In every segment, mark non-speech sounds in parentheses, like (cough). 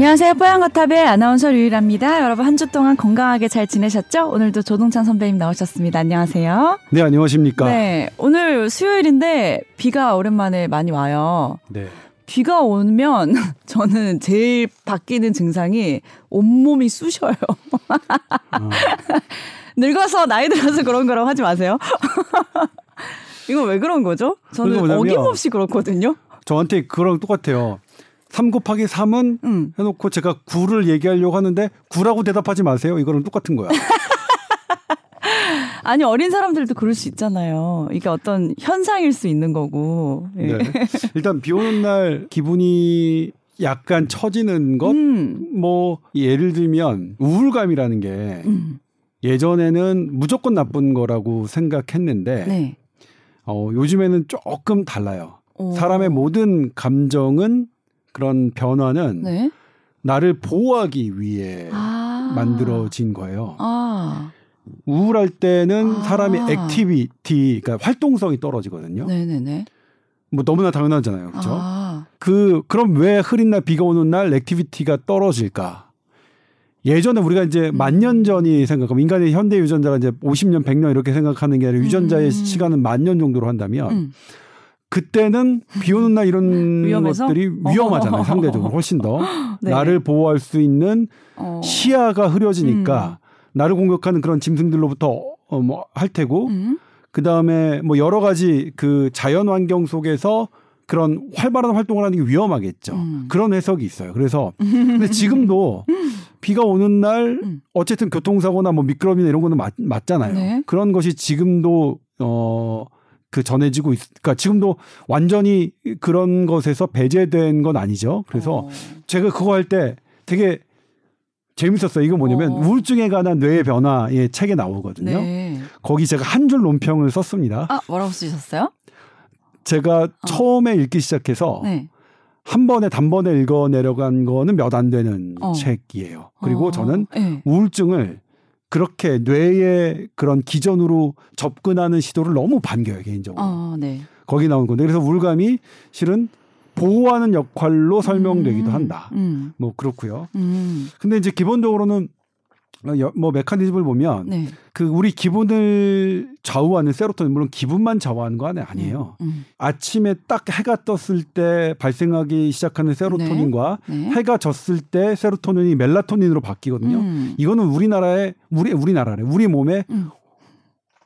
안녕하세요. 뽀얀거탑의 아나운서 류일합니다. 여러분 한 주 동안 건강하게 잘 지내셨죠? 오늘도 조동찬 선배님 나오셨습니다. 안녕하세요. 네, 안녕하십니까. 네, 오늘 수요일인데 비가 오랜만에 많이 와요. 네. 비가 오면 (laughs) 저는 제일 바뀌는 증상이 온몸이 쑤셔요. 어. (laughs) 늙어서 나이 들어서 그런 거라고 하지 마세요. (laughs) 이거 왜 그런 거죠? 저는 그러니까 어김없이 그렇거든요. 저한테 그거랑 똑같아요. 3 곱하기 3은 음. 해놓고 제가 9를 얘기하려고 하는데 9라고 대답하지 마세요. 이거랑 똑같은 거야. (laughs) 아니 어린 사람들도 그럴 수 있잖아요. 이게 어떤 현상일 수 있는 거고. 예. 네. 일단 비 오는 날 기분이 약간 처지는 것? 음. 뭐 예를 들면 우울감이라는 게 음. 예전에는 무조건 나쁜 거라고 생각했는데 네. 어, 요즘에는 조금 달라요. 오. 사람의 모든 감정은 그런 변화는 네. 나를 보호하기 위해 아. 만들어진 거예요. 아. 우울할 때는 아. 사람의 activity, 그러니까 활동성이 떨어지거든요. 네네네. 뭐 너무나 당연하잖아요, 그렇죠? 아. 그 그럼 왜 흐린 날 비가 오는 날 activity가 떨어질까? 예전에 우리가 이제 만년 전이 생각하면 인간의 현대 유전자가 이제 50년, 100년 이렇게 생각하는 게 아니라 유전자의 음. 시간은 만 년 정도로 한다면 음. 그때는 비 오는 날 이런 (laughs) 위험해서? 것들이 위험하잖아요, 상대적으로 훨씬 더 (laughs) 네. 나를 보호할 수 있는 어. 시야가 흐려지니까 나를 공격하는 그런 짐승들로부터 어, 뭐 할 테고 음. 그 다음에 뭐 여러 가지 그 자연 환경 속에서 그런 활발한 활동을 하는 게 위험하겠죠. 음. 그런 해석이 있어요. 그래서 (laughs) 근데 지금도 비가 오는 날 음. 어쨌든 교통사고나 뭐 미끄럼이나 이런 거는 맞, 맞잖아요. 네. 그런 것이 지금도 어. 그 전해지고 있, 그러니까 지금도 완전히 그런 것에서 배제된 건 아니죠. 그래서 어. 제가 그거 할 때 되게 재밌었어요. 이거 뭐냐면 어. 우울증에 관한 뇌의 변화의 책에 나오거든요. 네. 거기 제가 한 줄 논평을 썼습니다. 아 뭐라고 쓰셨어요? 제가 처음에 읽기 시작해서 네. 한 번에 단번에 읽어 내려간 거는 몇 안 되는 어. 책이에요. 그리고 어. 저는 네. 우울증을 그렇게 뇌의 그런 기전으로 접근하는 시도를 너무 반겨요 개인적으로. 어, 네. 거기 나온 건데 그래서 우울감이 실은 보호하는 역할로 설명되기도 음. 한다. 음. 뭐 그렇고요. 음. 근데 이제 기본적으로는 뭐 메커니즘을 보면 네. 그 우리 기분을 좌우하는 세로토닌 물론 기분만 좌우하는 거 아니에요. 음. 아침에 딱 해가 떴을 때 발생하기 시작하는 세로토닌과 네. 해가 졌을 때 세로토닌이 멜라토닌으로 바뀌거든요. 음. 이거는 우리나라의 우리 우리나라래 우리 몸의 음.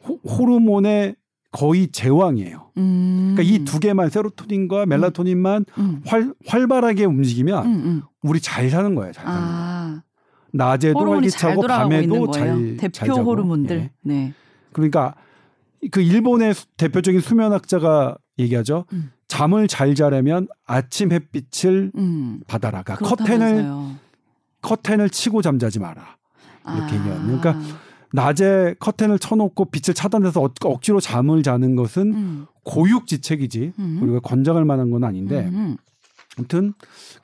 호, 호르몬의 거의 제왕이에요. 음. 그러니까 이 두 개만 세로토닌과 멜라토닌만 음. 활, 활발하게 움직이면 음, 음. 우리 잘 사는 거예요. 잘 사는 거예요. 아, 낮에도 활기차고 밤에도. 잘 대표 잘 자고. 호르몬들. 예. 네. 그러니까 그 일본의 수- 대표적인 수면학자가 얘기하죠. 음. 잠을 잘 자려면 아침 햇빛을 음. 받아라. 그러니까 커튼을. 커튼을 치고 잠자지 마라. 이렇게 아. 얘기하는. 그러니까 낮에 커튼을 쳐놓고 빛을 차단해서 억- 억지로 잠을 자는 것은 음. 고육지책이지. 음. 우리가 권장할 만한 건 아닌데 음. 아무튼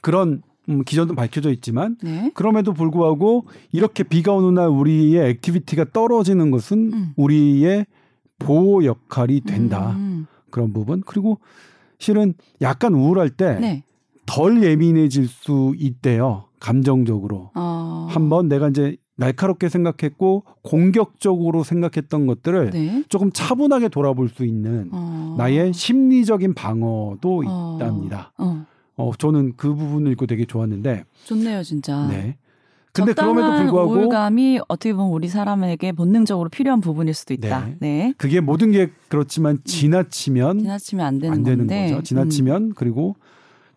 그런 음, 기전도 밝혀져 있지만 네. 그럼에도 불구하고 이렇게 비가 오는 날 우리의 activity가 떨어지는 것은 음. 우리의 보호 역할이 된다. 음. 그런 부분. 그리고 실은 약간 우울할 때덜 네. 예민해질 수 있대요. 감정적으로. 어. 한번 내가 이제 날카롭게 생각했고 공격적으로 생각했던 것들을 네. 조금 차분하게 돌아볼 수 있는 어. 나의 심리적인 방어도 어. 있답니다. 어. 어, 저는 그 부분을 읽고 되게 좋았는데. 좋네요, 진짜. 네. 근데 그럼에도 불구하고 우울감이 어떻게 보면 우리 사람에게 본능적으로 필요한 부분일 수도 있다. 네. 네. 그게 모든 게 그렇지만 지나치면 지나치면 안 되는 안 되는. 거죠. 지나치면 그리고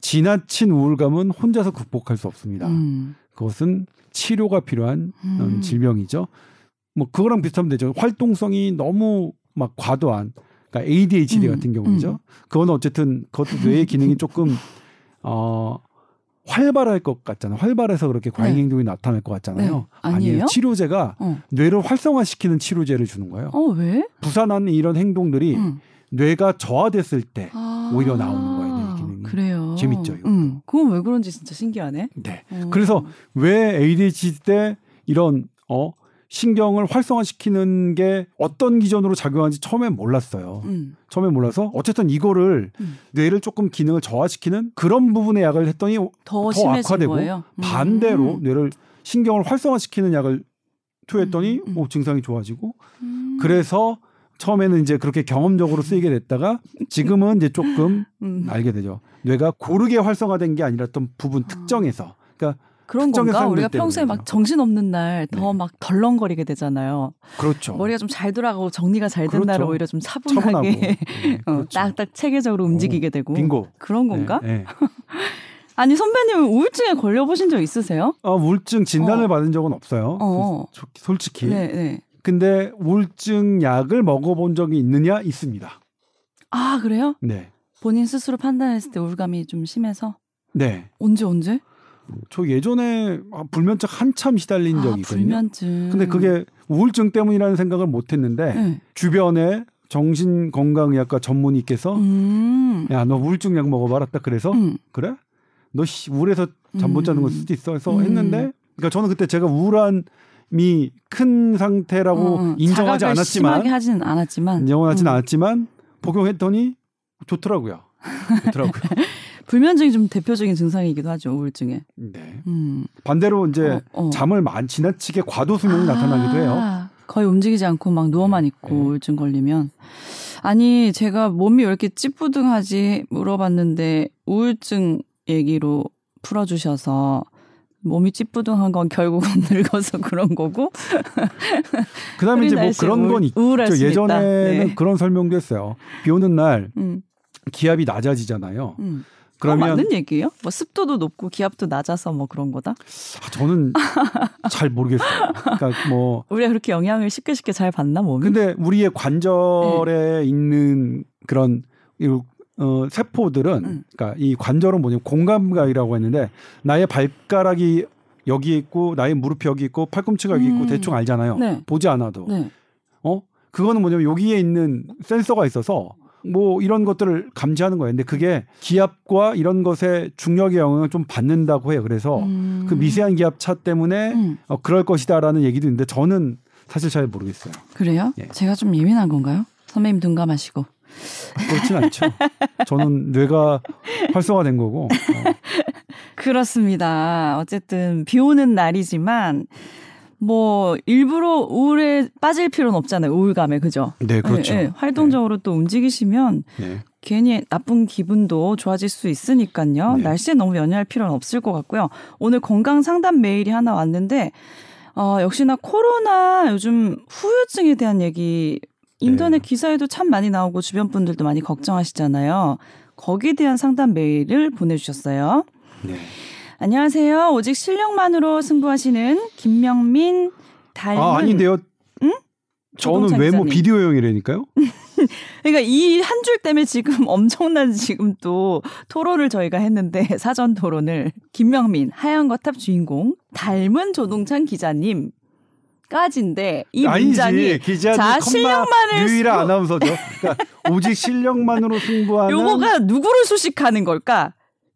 지나친 우울감은 혼자서 극복할 수 없습니다. 음. 그것은 치료가 필요한 음. 음, 질병이죠. 뭐 그거랑 비슷하면 되죠. 활동성이 너무 막 과도한 그러니까 ADHD 음, 같은 경우죠. 음. 그건 어쨌든 그것도 뇌의 기능이 조금 (laughs) 어 활발할 것 같잖아요. 활발해서 그렇게 과잉 네. 행동이 나타날 것 같잖아요. 네. 아니에요? 치료제가 어. 뇌를 활성화시키는 치료제를 주는 거예요. 어, 왜? 부산하는 이런 행동들이 음. 뇌가 저하됐을 때 아. 오히려 나오는 거예요. 그래요. 재밌죠, 이것도. 음. 그건 왜 그런지 진짜 신기하네. 네. 음. 그래서 왜 ADHD 때 이런 어 신경을 활성화시키는 게 어떤 기전으로 작용하는지 처음에 몰랐어요. 음. 처음에 몰라서 어쨌든 이거를 음. 뇌를 조금 기능을 저하시키는 그런 부분의 약을 했더니 더, 더 악화되고. 음. 반대로 뇌를 신경을 활성화시키는 약을 투여했더니. 오, 증상이 좋아지고 음. 그래서 처음에는 이제 그렇게 경험적으로 쓰이게 됐다가 지금은 이제 조금 음. 알게 되죠. 뇌가 고르게 활성화된 게 아니라 어떤 부분 특정에서 그러니까 그런 건가? 우리가 평소에 막 정신 없는 날더 네. 막 덜렁거리게 되잖아요. 그렇죠. 머리가 좀 잘 돌아가고 정리가 잘된 그렇죠. 날은 오히려 좀 차분하게 (laughs) 네, 어, 그렇죠. 딱딱 체계적으로 움직이게 되고 빙고 그런 건가? 네, 네. (laughs) 아니 선배님은 우울증에 걸려보신 적 있으세요? 어, 우울증 진단을 어. 받은 적은 없어요. 어. 소- 솔직히. 네, 네. 근데 우울증 약을 먹어본 적이 있느냐 있습니다. 아 그래요? 네, 본인 스스로 판단했을 때 우울감이 좀 심해서 네. 언제 언제? 저 예전에 아, 불면증 한참 시달린 적이 아 있거든요. 불면증. 근데 그게 우울증 때문이라는 생각을 못 했는데 네. 주변에 정신건강의학과 전문의께서 음. 야너 우울증 약 먹어봐라 딱 그래서 음. 그래? 너 씨, 우울해서 잠 못 자는 걸 음. 수도 있어. 해서 음. 했는데 그러니까 저는 그때 제가 우울함이 큰 상태라고 어, 어. 인정하지 않았지만 심하게 하지는 않았지만 인정하지는 음. 않았지만 복용했더니 좋더라고요. 좋더라고요. (laughs) 불면증이 좀 대표적인 증상이기도 하죠 우울증에. 네. 음. 반대로 이제 어, 어. 잠을 많이 지나치게 과도 수면이 나타나기도 해요. 아, 거의 움직이지 않고 막 누워만 있고 네. 우울증 걸리면. 아니 제가 몸이 왜 이렇게 찌뿌둥하지 물어봤는데 우울증 얘기로 풀어주셔서 몸이 찌뿌둥한 건 결국은 (laughs) 늙어서 그런 거고 그다음에 이제 뭐 그런 우울- 건 있죠. 수 있다. 예전에는 네. 그런 설명도 했어요. 비 오는 날 음, 기압이 낮아지잖아요. 음. 그러면 맞는 얘기예요? 뭐 습도도 높고 기압도 낮아서 뭐 그런 거다? 아, 저는 잘 모르겠어요. 그러니까 뭐 (laughs) 우리가 그렇게 영향을 쉽게 쉽게 잘 받나 몸이? 근데 우리의 네. 관절에 있는 그런 이, 어, 세포들은 음. 그러니까 이 관절은 뭐냐면 공감각이라고 했는데 나의 발가락이 여기 있고 나의 무릎이 여기 있고 팔꿈치가 여기 있고 음. 대충 알잖아요. 네. 보지 않아도. 네. 어? 그거는 뭐냐면 여기에 있는 센서가 있어서 뭐 이런 것들을 감지하는 거예요. 근데 그게 기압과 이런 것의 중력의 영향을 좀 받는다고 해요. 그래서 음. 그 미세한 기압 차 때문에 음. 어, 그럴 것이다라는 얘기도 있는데 저는 사실 잘 모르겠어요. 그래요? 예. 제가 좀 예민한 건가요? 선배님 눈 감아시고. 그렇진 않죠. 저는 뇌가 활성화된 거고. 어, (laughs) 그렇습니다. 어쨌든 비 오는 날이지만 뭐 일부러 우울에 빠질 필요는 없잖아요. 우울감에 그죠? 네, 그렇죠. 예, 예. 활동적으로 또 움직이시면 네. 괜히 나쁜 기분도 좋아질 수 있으니까요. 네. 날씨에 너무 연연할 필요는 없을 것 같고요. 오늘 건강 상담 메일이 하나 왔는데 어, 역시나 코로나 요즘 후유증에 대한 얘기 인터넷 네. 기사에도 참 많이 나오고 주변 분들도 많이 걱정하시잖아요. 거기에 대한 상담 메일을 보내주셨어요. 네. 안녕하세요. 오직 실력만으로 승부하시는 김명민 닮은 아 아닌데요. 응? 저는 외모. 비디오형이라니까요. (laughs) 그러니까 이 한 줄 때문에 지금 (laughs) 엄청난 지금 또 토론을 저희가 했는데 (laughs) 사전 토론을 김명민 하얀 거탑 주인공 닮은 조동찬 기자님 까지인데 이 문장이 기자님 자, 실력만을 유일한 아나운서죠. 그러니까 오직 실력만으로 승부하는. 요거가 누구를 수식하는 걸까?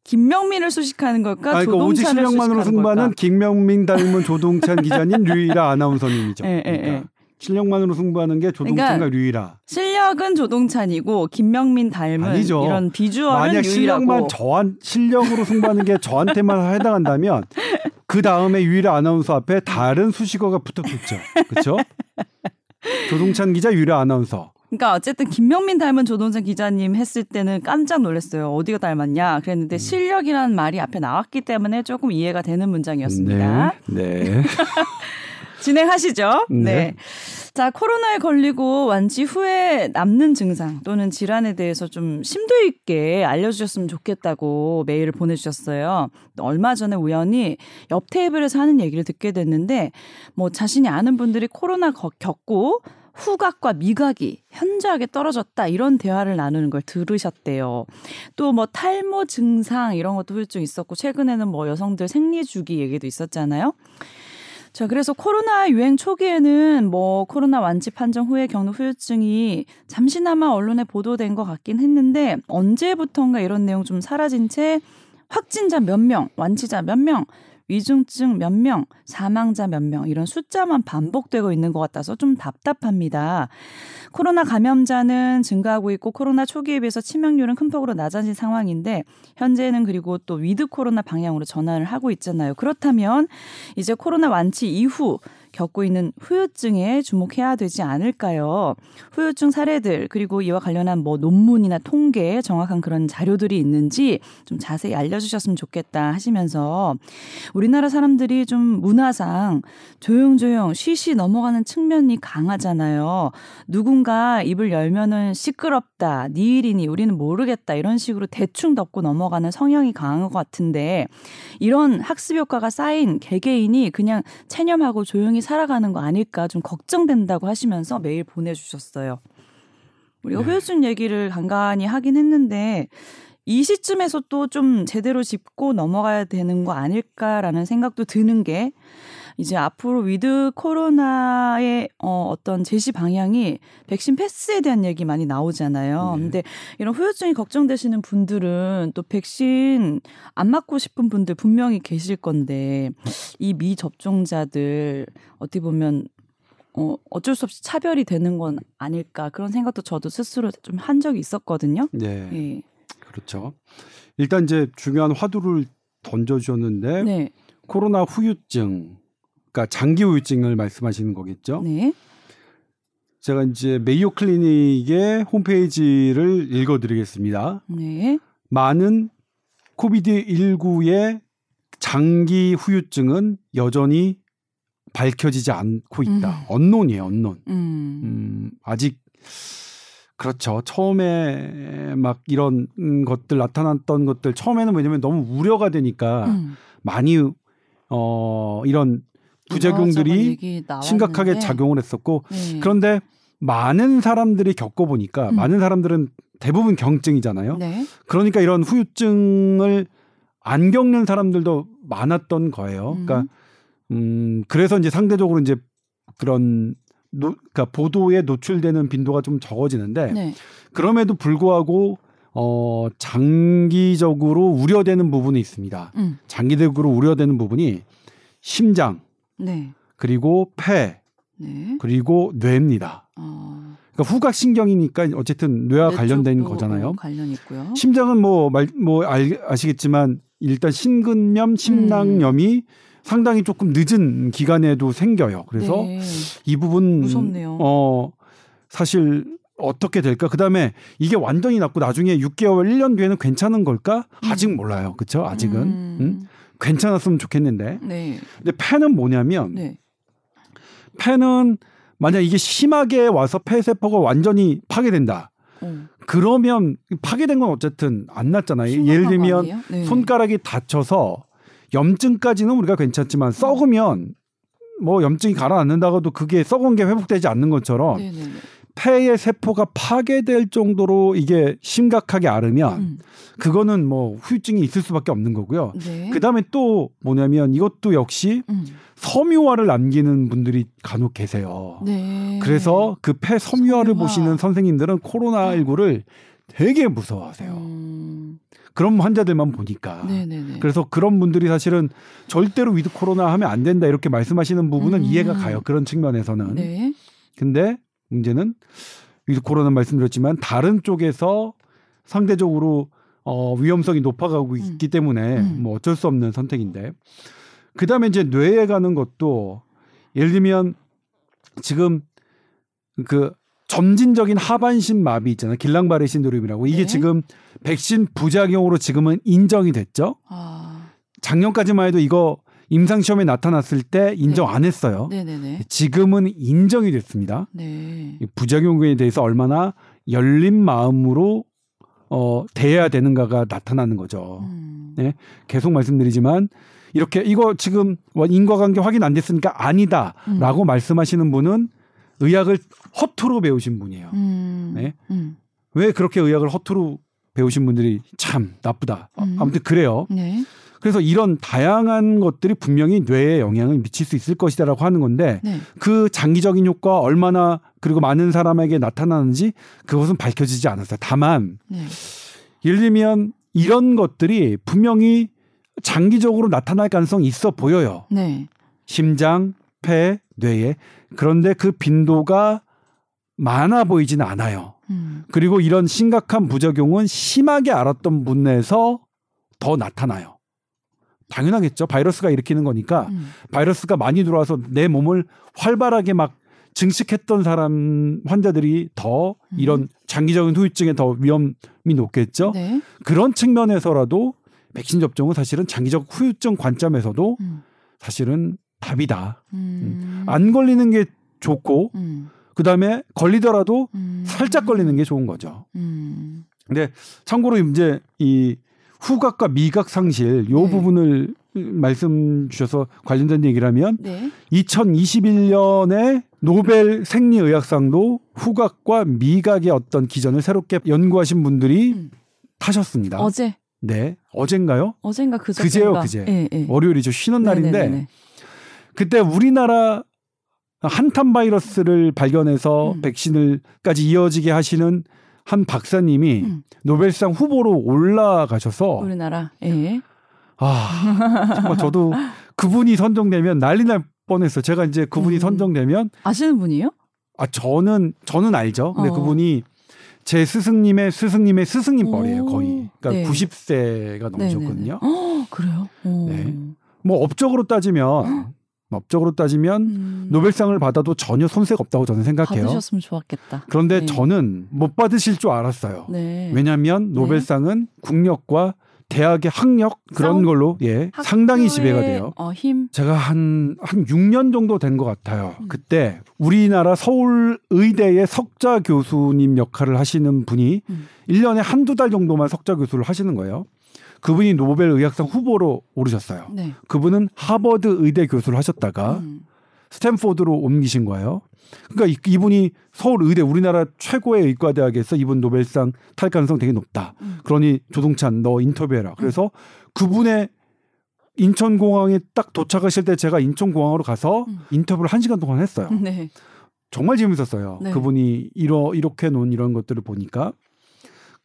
김명민을 수식하는 걸까? 아니, 그러니까 오직 조동찬을 실력만으로 승부하는 걸까? 김명민 닮은 조동찬 기자님 (laughs) 류일아 아나운서님이죠. 예, 예, 그러니까 예. 실력만으로 승부하는 게 조동찬과 그러니까 류일아. 실력은 조동찬이고 김명민 닮은 아니죠. 이런 비주얼은 만약 유일하고 실력만 저한 실력으로 승부하는 게 저한테만 해당한다면 (laughs) 그 다음에 유일아 아나운서 앞에 다른 수식어가 붙었겠죠. 그렇죠? (laughs) 조동찬 기자 유일아 아나운서. 그러니까 어쨌든 김명민 닮은 조동찬 기자님 했을 때는 깜짝 놀랐어요. 어디가 닮았냐? 그랬는데 음. 실력이라는 말이 앞에 나왔기 때문에 조금 이해가 되는 문장이었습니다. 네. 네. (laughs) 진행하시죠. 네. 네. 자, 코로나에 걸리고 완치 후에 남는 증상 또는 질환에 대해서 좀 심도 있게 알려주셨으면 좋겠다고 메일을 보내주셨어요. 얼마 전에 우연히 옆 테이블에서 하는 얘기를 듣게 됐는데, 뭐 자신이 아는 분들이 코로나 거- 겪고 후각과 미각이 현저하게 떨어졌다 이런 대화를 나누는 걸 들으셨대요. 또 뭐 탈모 증상 이런 것도 후유증 있었고 최근에는 뭐 여성들 생리 주기 얘기도 있었잖아요. 자, 그래서 코로나 유행 초기에는 뭐 코로나 완치 판정 후에 겪는 후유증이 잠시나마 언론에 보도된 것 같긴 했는데 언제부턴가 이런 내용 좀 사라진 채 확진자 몇 명, 완치자 몇 명 위중증 몇 명, 사망자 몇 명 이런 숫자만 반복되고 있는 것 같아서 좀 답답합니다. 코로나 감염자는 증가하고 있고 코로나 초기에 비해서 치명률은 큰 폭으로 낮아진 상황인데 현재는 그리고 또 with 코로나 방향으로 전환을 하고 있잖아요. 그렇다면 이제 코로나 완치 이후 겪고 있는 후유증에 주목해야 되지 않을까요? 후유증 사례들 그리고 이와 관련한 뭐 논문이나 통계 정확한 그런 자료들이 있는지 좀 자세히 알려주셨으면 좋겠다 하시면서 우리나라 사람들이 좀 문화상 조용조용 쉬쉬 넘어가는 측면이 강하잖아요. 누군가 입을 열면은 시끄럽다, 네 일이니 우리는 모르겠다 이런 식으로 대충 덮고 넘어가는 성향이 강한 것 같은데 이런 학습 효과가 쌓인 개개인이 그냥 체념하고 조용히 살아가는 거 아닐까 좀 걱정된다고 하시면서 메일 보내주셨어요. 우리가 네. 후유증 얘기를 간간히 하긴 했는데 이 시점에서 또 좀 제대로 짚고 넘어가야 되는 거 아닐까라는 생각도 드는 게 이제 앞으로 with 코로나의 어, 어떤 제시 방향이 백신 패스에 대한 얘기 많이 나오잖아요. 네. 근데 이런 후유증이 걱정되시는 분들은 또 백신 안 맞고 싶은 분들 분명히 계실 건데 이 미접종자들 어떻게 보면 어, 어쩔 수 없이 차별이 되는 건 아닐까 그런 생각도 저도 스스로 좀 한 적이 있었거든요. 네. 네. 그렇죠. 일단 이제 중요한 화두를 던져주셨는데 네. 코로나 후유증 그러니까 장기 후유증을 말씀하시는 거겠죠. 네. 제가 이제 메이오 클리닉의 홈페이지를 읽어드리겠습니다. 네. 많은 코비드 19의 장기 후유증은 여전히 밝혀지지 않고 있다. 음. 언론이에요, 언론. 음. 음, 아직 그렇죠. 처음에 막 이런 것들 나타났던 것들 처음에는 왜냐면 너무 우려가 되니까 음. 많이 어 이런 부작용들이 심각하게 작용을 했었고 네. 그런데 많은 사람들이 겪어보니까 음. 많은 사람들은 대부분 경증이잖아요. 네. 그러니까 이런 후유증을 안 겪는 사람들도 많았던 거예요. 음. 그러니까 음 그래서 이제 상대적으로 이제 그런 노, 그러니까 보도에 노출되는 빈도가 좀 적어지는데 네. 그럼에도 불구하고 어 장기적으로 우려되는 부분이 있습니다. 음. 장기적으로 우려되는 부분이 심장, 네. 그리고 폐, 네. 그리고 뇌입니다. 어. 그러니까 후각 신경이니까 어쨌든 뇌와 관련된 거잖아요. 관련 있고요. 심장은 뭐말뭐 아시겠지만 일단 심근염, 심낭염이 음. 상당히 조금 늦은 기간에도 생겨요. 그래서 네. 이 부분 무섭네요. 어 사실 어떻게 될까? 그다음에 이게 완전히 낫고 나중에 6개월, 1년 뒤에는 괜찮은 걸까? 아직 음. 몰라요. 그렇죠? 아직은. 음. 음? 괜찮았으면 좋겠는데. 네. 근데 폐는 뭐냐면 네. 폐는 만약 이게 심하게 와서 폐세포가 완전히 파괴된다. 음. 그러면 파괴된 건 어쨌든 안 났잖아요. 예를 들면 네. 손가락이 다쳐서 염증까지는 우리가 괜찮지만 썩으면 뭐 염증이 가라앉는다고도 그게 썩은 게 회복되지 않는 것처럼 네네네. 폐의 세포가 파괴될 정도로 이게 심각하게 앓으면 음. 그거는 뭐 후유증이 있을 수밖에 없는 거고요. 네. 그다음에 또 뭐냐면 이것도 역시 음. 섬유화를 남기는 분들이 간혹 계세요. 네. 그래서 그 폐 섬유화를 섬유화. 보시는 선생님들은 코로나19를 되게 무서워하세요. 음. 그런 환자들만 보니까. 네네네. 그래서 그런 분들이 사실은 절대로 with 코로나 하면 안 된다 이렇게 말씀하시는 부분은 음. 이해가 가요. 그런 측면에서는. 네. 근데 문제는 with 코로나 말씀드렸지만 다른 쪽에서 상대적으로 어, 위험성이 높아가고 음. 있기 때문에 음. 뭐 어쩔 수 없는 선택인데 그 다음에 이제 뇌에 가는 것도 예를 들면 지금 그 점진적인 하반신 마비 있잖아요. 길랑바레 신드롬이라고 이게 네. 지금 백신 부작용으로 지금은 인정이 됐죠. 아. 작년까지만 해도 이거 임상 시험에 나타났을 때 인정 네. 안 했어요. 네네네. 지금은 인정이 됐습니다. 네. 부작용에 대해서 얼마나 열린 마음으로 어 대해야 되는가가 나타나는 거죠. 음. 네. 계속 말씀드리지만 이렇게 이거 지금 인과관계 확인 안 됐으니까 아니다라고 음. 말씀하시는 분은 의학을 허투루 배우신 분이에요. 음. 네. 음. 왜 그렇게 의학을 허투루 배우신 분들이 참 나쁘다. 음. 아무튼 그래요. 네. 그래서 이런 다양한 것들이 분명히 뇌에 영향을 미칠 수 있을 것이다라고 하는 건데 네. 그 장기적인 효과 얼마나 그리고 많은 사람에게 나타나는지 그것은 밝혀지지 않았어요. 다만 네. 예를 들면 이런 것들이 분명히 장기적으로 나타날 가능성이 있어 보여요. 네. 심장, 폐, 뇌에. 그런데 그 빈도가 많아 보이지는 않아요. 음. 그리고 이런 심각한 부작용은 심하게 알았던 분에서 더 나타나요. 당연하겠죠. 바이러스가 일으키는 거니까 음. 바이러스가 많이 들어와서 내 몸을 활발하게 막 증식했던 사람 환자들이 더 음. 이런 장기적인 후유증에 더 위험이 높겠죠. 네. 그런 측면에서라도 백신 접종은 사실은 장기적 후유증 관점에서도 음. 사실은 답이다. 음. 안 걸리는 게 좋고 음. 그 다음에 걸리더라도 음. 살짝 걸리는 게 좋은 거죠. 음. 근데 참고로 이제 이 후각과 미각 상실 요 네. 부분을 말씀 주셔서 관련된 얘기를 하면 네. 2021년에 노벨 생리의학상도 후각과 미각의 어떤 기전을 새롭게 연구하신 분들이 음. 타셨습니다. 어제. 네. 어젠가요? 어젠가 그제 그제요, 그제. 네, 네. 월요일이죠. 쉬는 날인데 네네네네. 그때 우리나라 한탄 바이러스를 발견해서 음. 백신을까지 이어지게 하시는 한 박사님이 음. 노벨상 후보로 올라가셔서 우리나라 예. 아 정말 저도 그분이 선정되면 난리 날 뻔했어요. 제가 이제 그분이 음. 선정되면 아시는 분이요? 아 저는 저는 알죠. 근데 어. 그분이 제 스승님의 스승님의 스승님 뻘이에요 거의. 그러니까 네. 90세가 넘으셨거든요. 어, 그래요? 오. 네. 뭐 업적으로 따지면 업적으로 따지면 음. 노벨상을 받아도 전혀 손색 없다고 저는 생각해요. 받으셨으면 좋았겠다. 그런데 네. 저는 못 받으실 줄 알았어요. 네. 왜냐하면 네. 노벨상은 네. 국력과 대학의 학력 그런? 걸로 예 상당히 지배가 돼요. 어, 힘. 제가 한한 한 6년 정도 된 것 같아요. 음. 그때 우리나라 서울 의대의 석자 교수님 역할을 하시는 분이 음. 1년에 한두 달 정도만 석자 교수를 하시는 거예요. 그분이 노벨 의학상 후보로 오르셨어요. 네. 그분은 하버드 의대 교수를 하셨다가 음. 스탠포드로 옮기신 거예요. 그러니까 이, 분이 서울 의대 우리나라 최고의 의과대학에서 이분 노벨상 탈 가능성 되게 높다. 음. 그러니 조동찬 너 인터뷰해라. 그래서 음. 그분의 인천공항에 딱 도착하실 때 제가 인천공항으로 가서 음. 인터뷰를 한 시간 동안 했어요. 네. 정말 재밌었어요. 네. 그분이 이러 이렇게 놓은 이런 것들을 보니까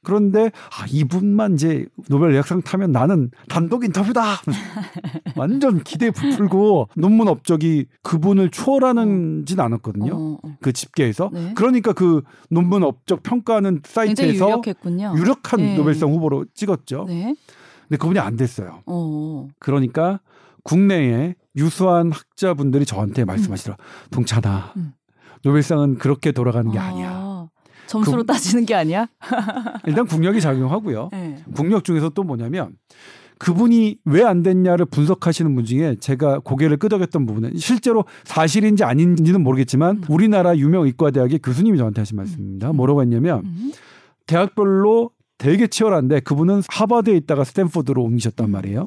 그런데 아, 이분만 이제 노벨 의학상 타면 나는 단독 인터뷰다. (laughs) 완전 기대 부풀고 논문 업적이 그분을 추월하는진 않았거든요. 어, 어. 그 집계에서. 네. 그러니까 그 논문 업적 평가하는 사이트에서 유력했군요. 유력한 네. 노벨상 후보로 찍었죠. 네. 근데 그분이 안 됐어요. 어. 그러니까 국내에 유수한 학자분들이 저한테 말씀하시더라. 음. 동찬아. 음. 노벨상은 그렇게 돌아가는 게 아. 아니야. 점수로 그, 따지는 게 아니야? (laughs) 일단 국력이 작용하고요. 네. 국력 중에서 또 뭐냐면 그분이 왜 안 됐냐를 분석하시는 분 중에 제가 고개를 끄덕였던 부분은 실제로 사실인지 아닌지는 모르겠지만 음. 우리나라 유명 의과대학의 교수님이 저한테 하신 말씀입니다. 음. 뭐라고 했냐면 음. 대학별로 되게 치열한데 그분은 하버드에 있다가 스탠포드로 옮기셨단 음. 말이에요.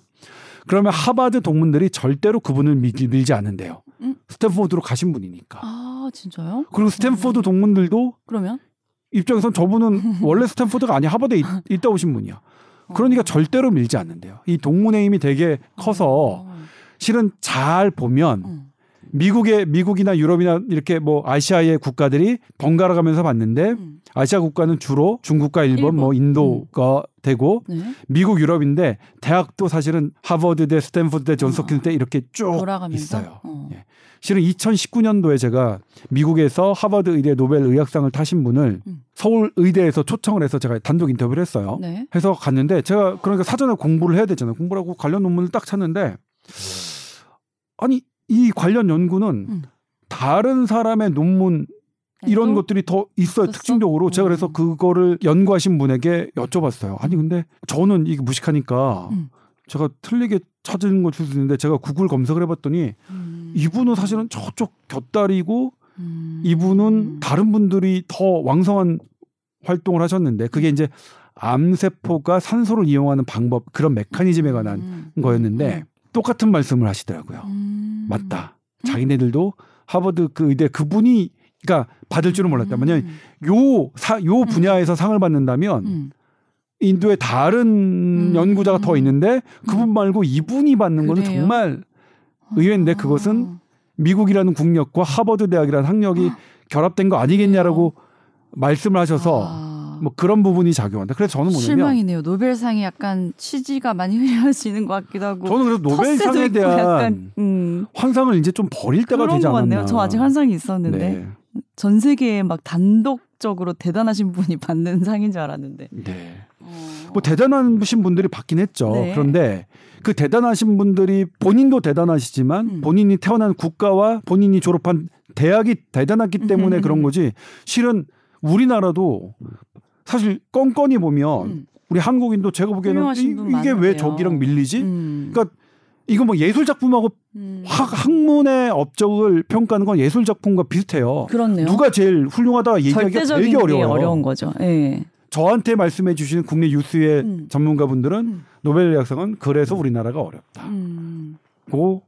그러면 하버드 동문들이 절대로 그분을 밀, 밀지 않는데요. 음? 스탠포드로 가신 분이니까. 아 진짜요? 그리고 스탠포드 동문들도 그러면 입장에선 저분은 원래 스탠포드가 아니 하버드에 있, 있다 오신 분이야. 그러니까 어. 절대로 밀지 않는데요. 이 동문의 힘이 되게 커서 어. 실은 잘 보면 어. 미국의 미국이나 유럽이나 이렇게 뭐 아시아의 국가들이 번갈아 가면서 봤는데 음. 아시아 국가는 주로 중국과 일본, 일본. 뭐 인도가 음. 되고 네. 미국 유럽인데 대학도 사실은 하버드대 스탠포드대 존스홉킨스대 이렇게 쭉 돌아가면서? 있어요. 어. 예. 실은 2019년도에 제가 미국에서 하버드 의대 노벨 의학상을 타신 분을 음. 서울 의대에서 초청을 해서 제가 단독 인터뷰를 했어요. 네. 해서 갔는데 제가 그러니까 사전에 공부를 해야 되잖아요. 공부를 하고 관련 논문을 딱 찾는데 아니 이 관련 연구는 음. 다른 사람의 논문 이런 또? 것들이 더 있어요. 있었어? 특징적으로 제가 그래서 음. 그거를 연구하신 분에게 여쭤봤어요. 아니 근데 저는 이게 무식하니까 음. 제가 틀리게 찾은 걸줄수 있는데 제가 구글 검색을 해봤더니 음. 이분은 사실은 저쪽 곁다리고 음. 이분은 다른 분들이 더 왕성한 활동을 하셨는데 그게 이제 암세포가 산소를 이용하는 방법 그런 메커니즘에 관한 음. 거였는데 음. 똑같은 말씀을 하시더라고요. 음. 맞다. 자기네들도 하버드 그 의대 그분이 그러니까 받을 줄은 몰랐다. 만약 요사요 요 분야에서 상을 받는다면 인도에 다른 음. 연구자가 더 있는데 그분 말고 이분이 받는 거는 정말 의외인데 아. 그것은 미국이라는 국력과 하버드 대학이라는 학력이 아. 결합된 거 아니겠냐라고 말씀을 하셔서 아. 아. 뭐 그런 부분이 작용한다. 그래서 저는 뭐냐면 실망이네요. 노벨상이 약간 취지가 많이 (laughs) 흐려지는 것 같기도 하고. 저는 그래서 노벨상에 대한 약간, 음. 환상을 이제 좀 버릴 때가 되지 않았나. 저 아직 환상이 있었는데 네. 전 세계에 막 단독적으로 대단하신 분이 (laughs) 받는 상인 줄 알았는데. 네. 어. 뭐 대단하신 분들이 받긴 했죠. 네. 그런데 그 대단하신 분들이 본인도 대단하시지만 음. 본인이 태어난 국가와 본인이 졸업한 대학이 대단했기 때문에 그런 거지. 실은 우리나라도 사실 껌껌이 보면 음. 우리 한국인도 제가 보기에는 이, 게 왜 저기랑 밀리지? 음. 그러니까 이거 뭐 예술 작품하고 음. 학, 문의 업적을 평가하는 건 예술 작품과 비슷해요. 그렇네요. 누가 제일 훌륭하다 얘기하기가 되게 어려워요. 어려운 거죠. 예. 저한테 말씀해 주시는 국내 유수의 음. 전문가분들은 음. 노벨의학상은 그래서 우리나라가 어렵다. 음. 고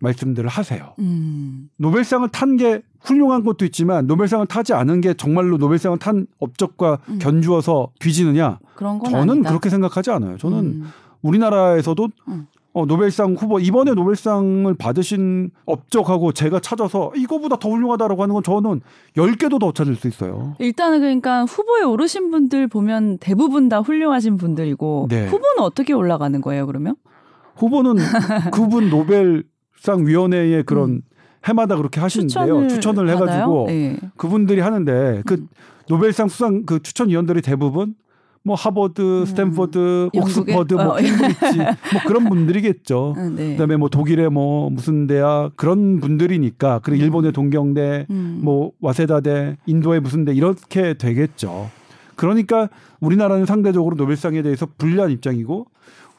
말씀들을 하세요. 음. 노벨상을 탄 게 훌륭한 것도 있지만 노벨상을 타지 않은 게 정말로 노벨상을 탄 업적과 음. 견주어서 뒤지느냐? 저는 아니다. 그렇게 생각하지 않아요. 저는 음. 우리나라에서도 어, 노벨상 후보 이번에 노벨상을 받으신 업적하고 제가 찾아서 이거보다 더 훌륭하다라고 하는 건 저는 10개도 더 찾을 수 있어요. 일단은 그러니까 후보에 오르신 분들 보면 대부분 다 훌륭하신 분들이고 네. 후보는 어떻게 올라가는 거예요, 그러면? 후보는 그분 노벨 상 위원회의 그런 음. 해마다 그렇게 하시는데요. 추천을, 추천을 해가지고 네. 그분들이 하는데 그 음. 노벨상 수상 그 추천위원들이 대부분 뭐 하버드, 음. 스탠퍼드, 음, 옥스퍼드, 뭐 어. 케임브리지 뭐 그런 분들이겠죠. 음, (laughs) 네. 그다음에 뭐 독일의 뭐 무슨 대학 그런 분들이니까 그리고 음. 일본의 동경대, 음. 뭐 와세다대, 인도의 무슨 대 이렇게 되겠죠. 그러니까 우리나라는 상대적으로 노벨상에 대해서 불리한 입장이고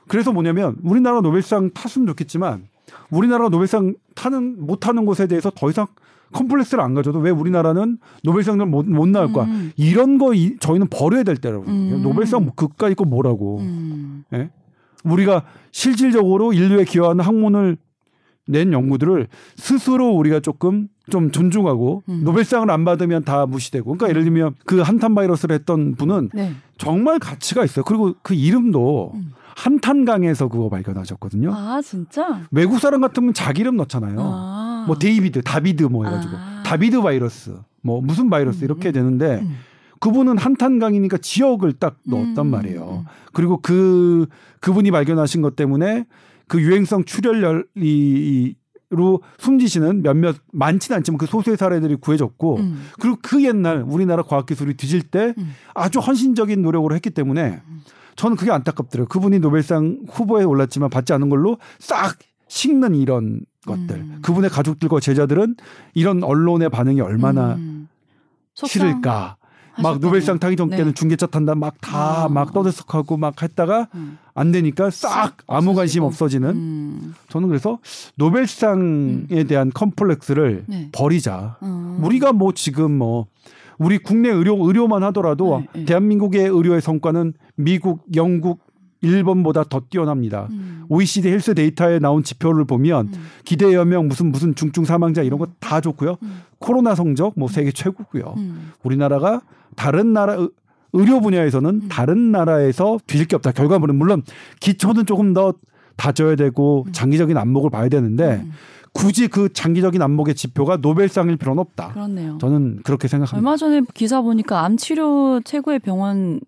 그래서 뭐냐면 우리나라 노벨상 탔으면 좋겠지만 우리나라가 노벨상 타는 못 타는 곳에 대해서 더 이상 컴플렉스를 안 가져도 왜 우리나라는 노벨상을 못, 못 나올 거야. 음. 이런 거 이, 저희는 버려야 될 때라고. 음. 노벨상 뭐 그까 있고 뭐라고. 음. 예? 우리가 실질적으로 인류에 기여하는 학문을 낸 연구들을 스스로 우리가 조금 좀 존중하고 음. 노벨상을 안 받으면 다 무시되고 그러니까 예를 들면 그 한탄 바이러스를 했던 분은 네. 정말 가치가 있어요. 그리고 그 이름도 음. 한탄강에서 그거 발견하셨거든요. 아 진짜? 외국 사람 같으면 자기 이름 넣잖아요. 아. 뭐 데이비드, 다비드 뭐 해가지고 아. 다비드 바이러스, 뭐 무슨 바이러스 음. 이렇게 되는데 음. 그분은 한탄강이니까 지역을 딱 넣었단 음. 말이에요. 그리고 그 그분이 발견하신 것 때문에 그 유행성 출혈열로 숨지시는 몇몇 많지는 않지만 그 소수의 사례들이 구해졌고 음. 그리고 그 옛날 우리나라 과학기술이 뒤질 때 음. 아주 헌신적인 노력으로 했기 때문에 음. 저는 그게 안타깝더라고요. 그분이 노벨상 후보에 올랐지만 받지 않은 걸로 싹 식는 이런 것들. 음. 그분의 가족들과 제자들은 이런 언론의 반응이 얼마나 음. 싫을까. 막 노벨상 타기 전때는 네. 중계차 탄다 막 다막 아. 떠들썩하고 막 했다가 음. 안 되니까 싹 아무 관심 없어지는 음. 저는 그래서 노벨상에 음. 대한 컴플렉스를 네. 버리자 음. 우리가 뭐 지금 뭐 우리 국내 의료 의료만 하더라도 네, 네. 대한민국의 의료의 성과는 미국, 영국, 일본보다 더 뛰어납니다. 음. OECD 헬스 데이터에 나온 지표를 보면 음. 기대 연명 무슨 무슨 중증 사망자 이런 거 다 좋고요. 음. 코로나 성적 뭐 세계 최고고요. 음. 우리나라가 다른 나라 의료 분야에서는 음. 다른 나라에서 뒤질 게 없다. 결과물은 물론 기초는 조금 더 다져야 되고 음. 장기적인 안목을 봐야 되는데 굳이 그 장기적인 안목의 지표가 노벨상일 필요는 없다. 그렇네요. 저는 그렇게 생각합니다. 얼마 전에 기사 보니까 암 치료 최고의 병원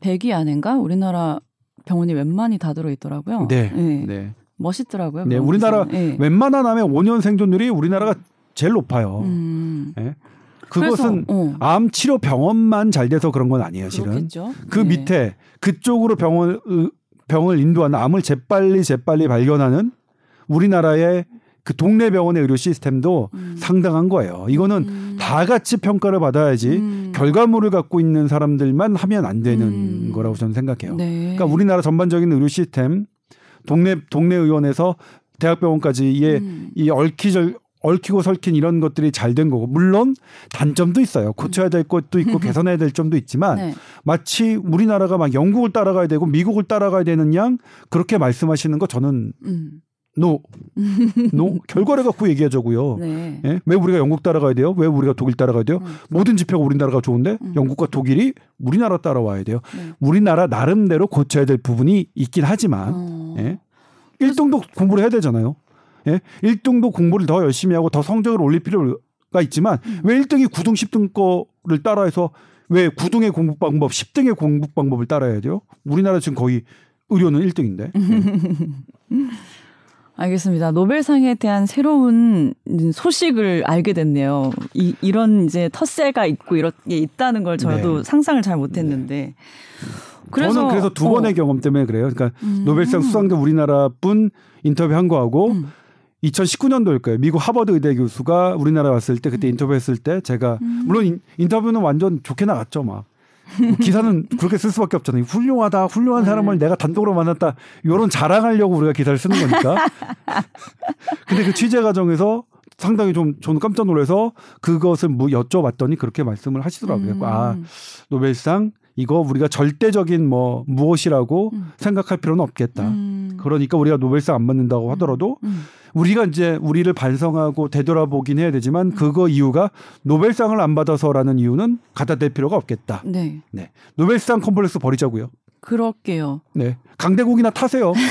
100위 안인가 우리나라 병원이 웬만히 다 들어 있더라고요. 네. 네. 네. 멋있더라고요. 네, 우리나라 네. 웬만한 암의 5년 생존율이 우리나라가 제일 높아요. 음. 네. 그것은 그래서, 어. 암 치료 병원만 잘 돼서 그런 건 아니에요, 실은. 그렇겠죠. 그 네. 밑에 그쪽으로 병원 병을 인도하는 암을 재빨리 재빨리 발견하는 우리나라의 그 동네 병원의 의료 시스템도 음. 상당한 거예요. 이거는 음. 다 같이 평가를 받아야지 음. 결과물을 갖고 있는 사람들만 하면 안 되는 음. 거라고 저는 생각해요. 네. 그러니까 우리나라 전반적인 의료 시스템 동네 동네 의원에서 대학병원까지 이게 음. 이 얽히절 얽히고 설킨 이런 것들이 잘 된 거고 물론 단점도 있어요. 고쳐야 될 것도 있고 개선해야 될 점도 있지만 네. 마치 우리나라가 막 영국을 따라가야 되고 미국을 따라가야 되는 양 그렇게 말씀하시는 거 저는 음. No. No. 결과를 갖고 얘기하자고요. 네. 예? 왜 우리가 영국 따라가야 돼요? 왜 우리가 독일 따라가야 돼요? 음. 모든 지표가 우리나라가 좋은데 음. 영국과 독일이 우리나라 따라와야 돼요. 네. 우리나라 나름대로 고쳐야 될 부분이 있긴 하지만 어. 예? 1등도 공부를 해야 되잖아요. 예? 1등도 공부를 더 열심히 하고 더 성적을 올릴 필요가 있지만 음. 왜 1등이 9등, 10등 거를 따라해서 왜 9등의 공부 방법, 10등의 공부 방법을 따라야 돼요? 우리나라 지금 거의 의료는 1등인데. 네. (laughs) 알겠습니다. 노벨상에 대한 새로운 소식을 알게 됐네요. 이, 이런 이제 텃세가 있고 이런 게 있다는 걸 저도 네. 상상을 잘 못했는데. 네. 그래서, 저는 그래서 두 번의 어. 경험 때문에 그래요. 그러니까 음. 노벨상 수상자 우리나라뿐 인터뷰한 거하고 음. 2019년도일 거예요. 미국 하버드 의대 교수가 우리나라 왔을 때 그때 음. 인터뷰했을 때 제가 음. 물론 인 터뷰는 완전 좋게 나갔죠 막. 뭐 기사는 그렇게 쓸 수밖에 없잖아요. 훌륭하다, 훌륭한 네. 사람을 내가 단독으로 만났다. 이런 자랑하려고 우리가 기사를 쓰는 거니까. 근데 그 취재 과정에서 상당히 좀 저는 깜짝 놀라서 그것을 뭐 여쭤봤더니 그렇게 말씀을 하시더라고요. 음. 아 노벨상 이거 우리가 절대적인 뭐 무엇이라고 음. 생각할 필요는 없겠다. 음. 그러니까 우리가 노벨상 안 받는다고 하더라도 음. 음. 우리가 이제 우리를 반성하고 되돌아보긴 해야 되지만 음. 그거 이유가 노벨상을 안 받아서라는 이유는 갖다 댈 필요가 없겠다. 네. 네. 노벨상 컴플렉스 버리자고요. 그럴게요. 네. 강대국이나 타세요. (laughs)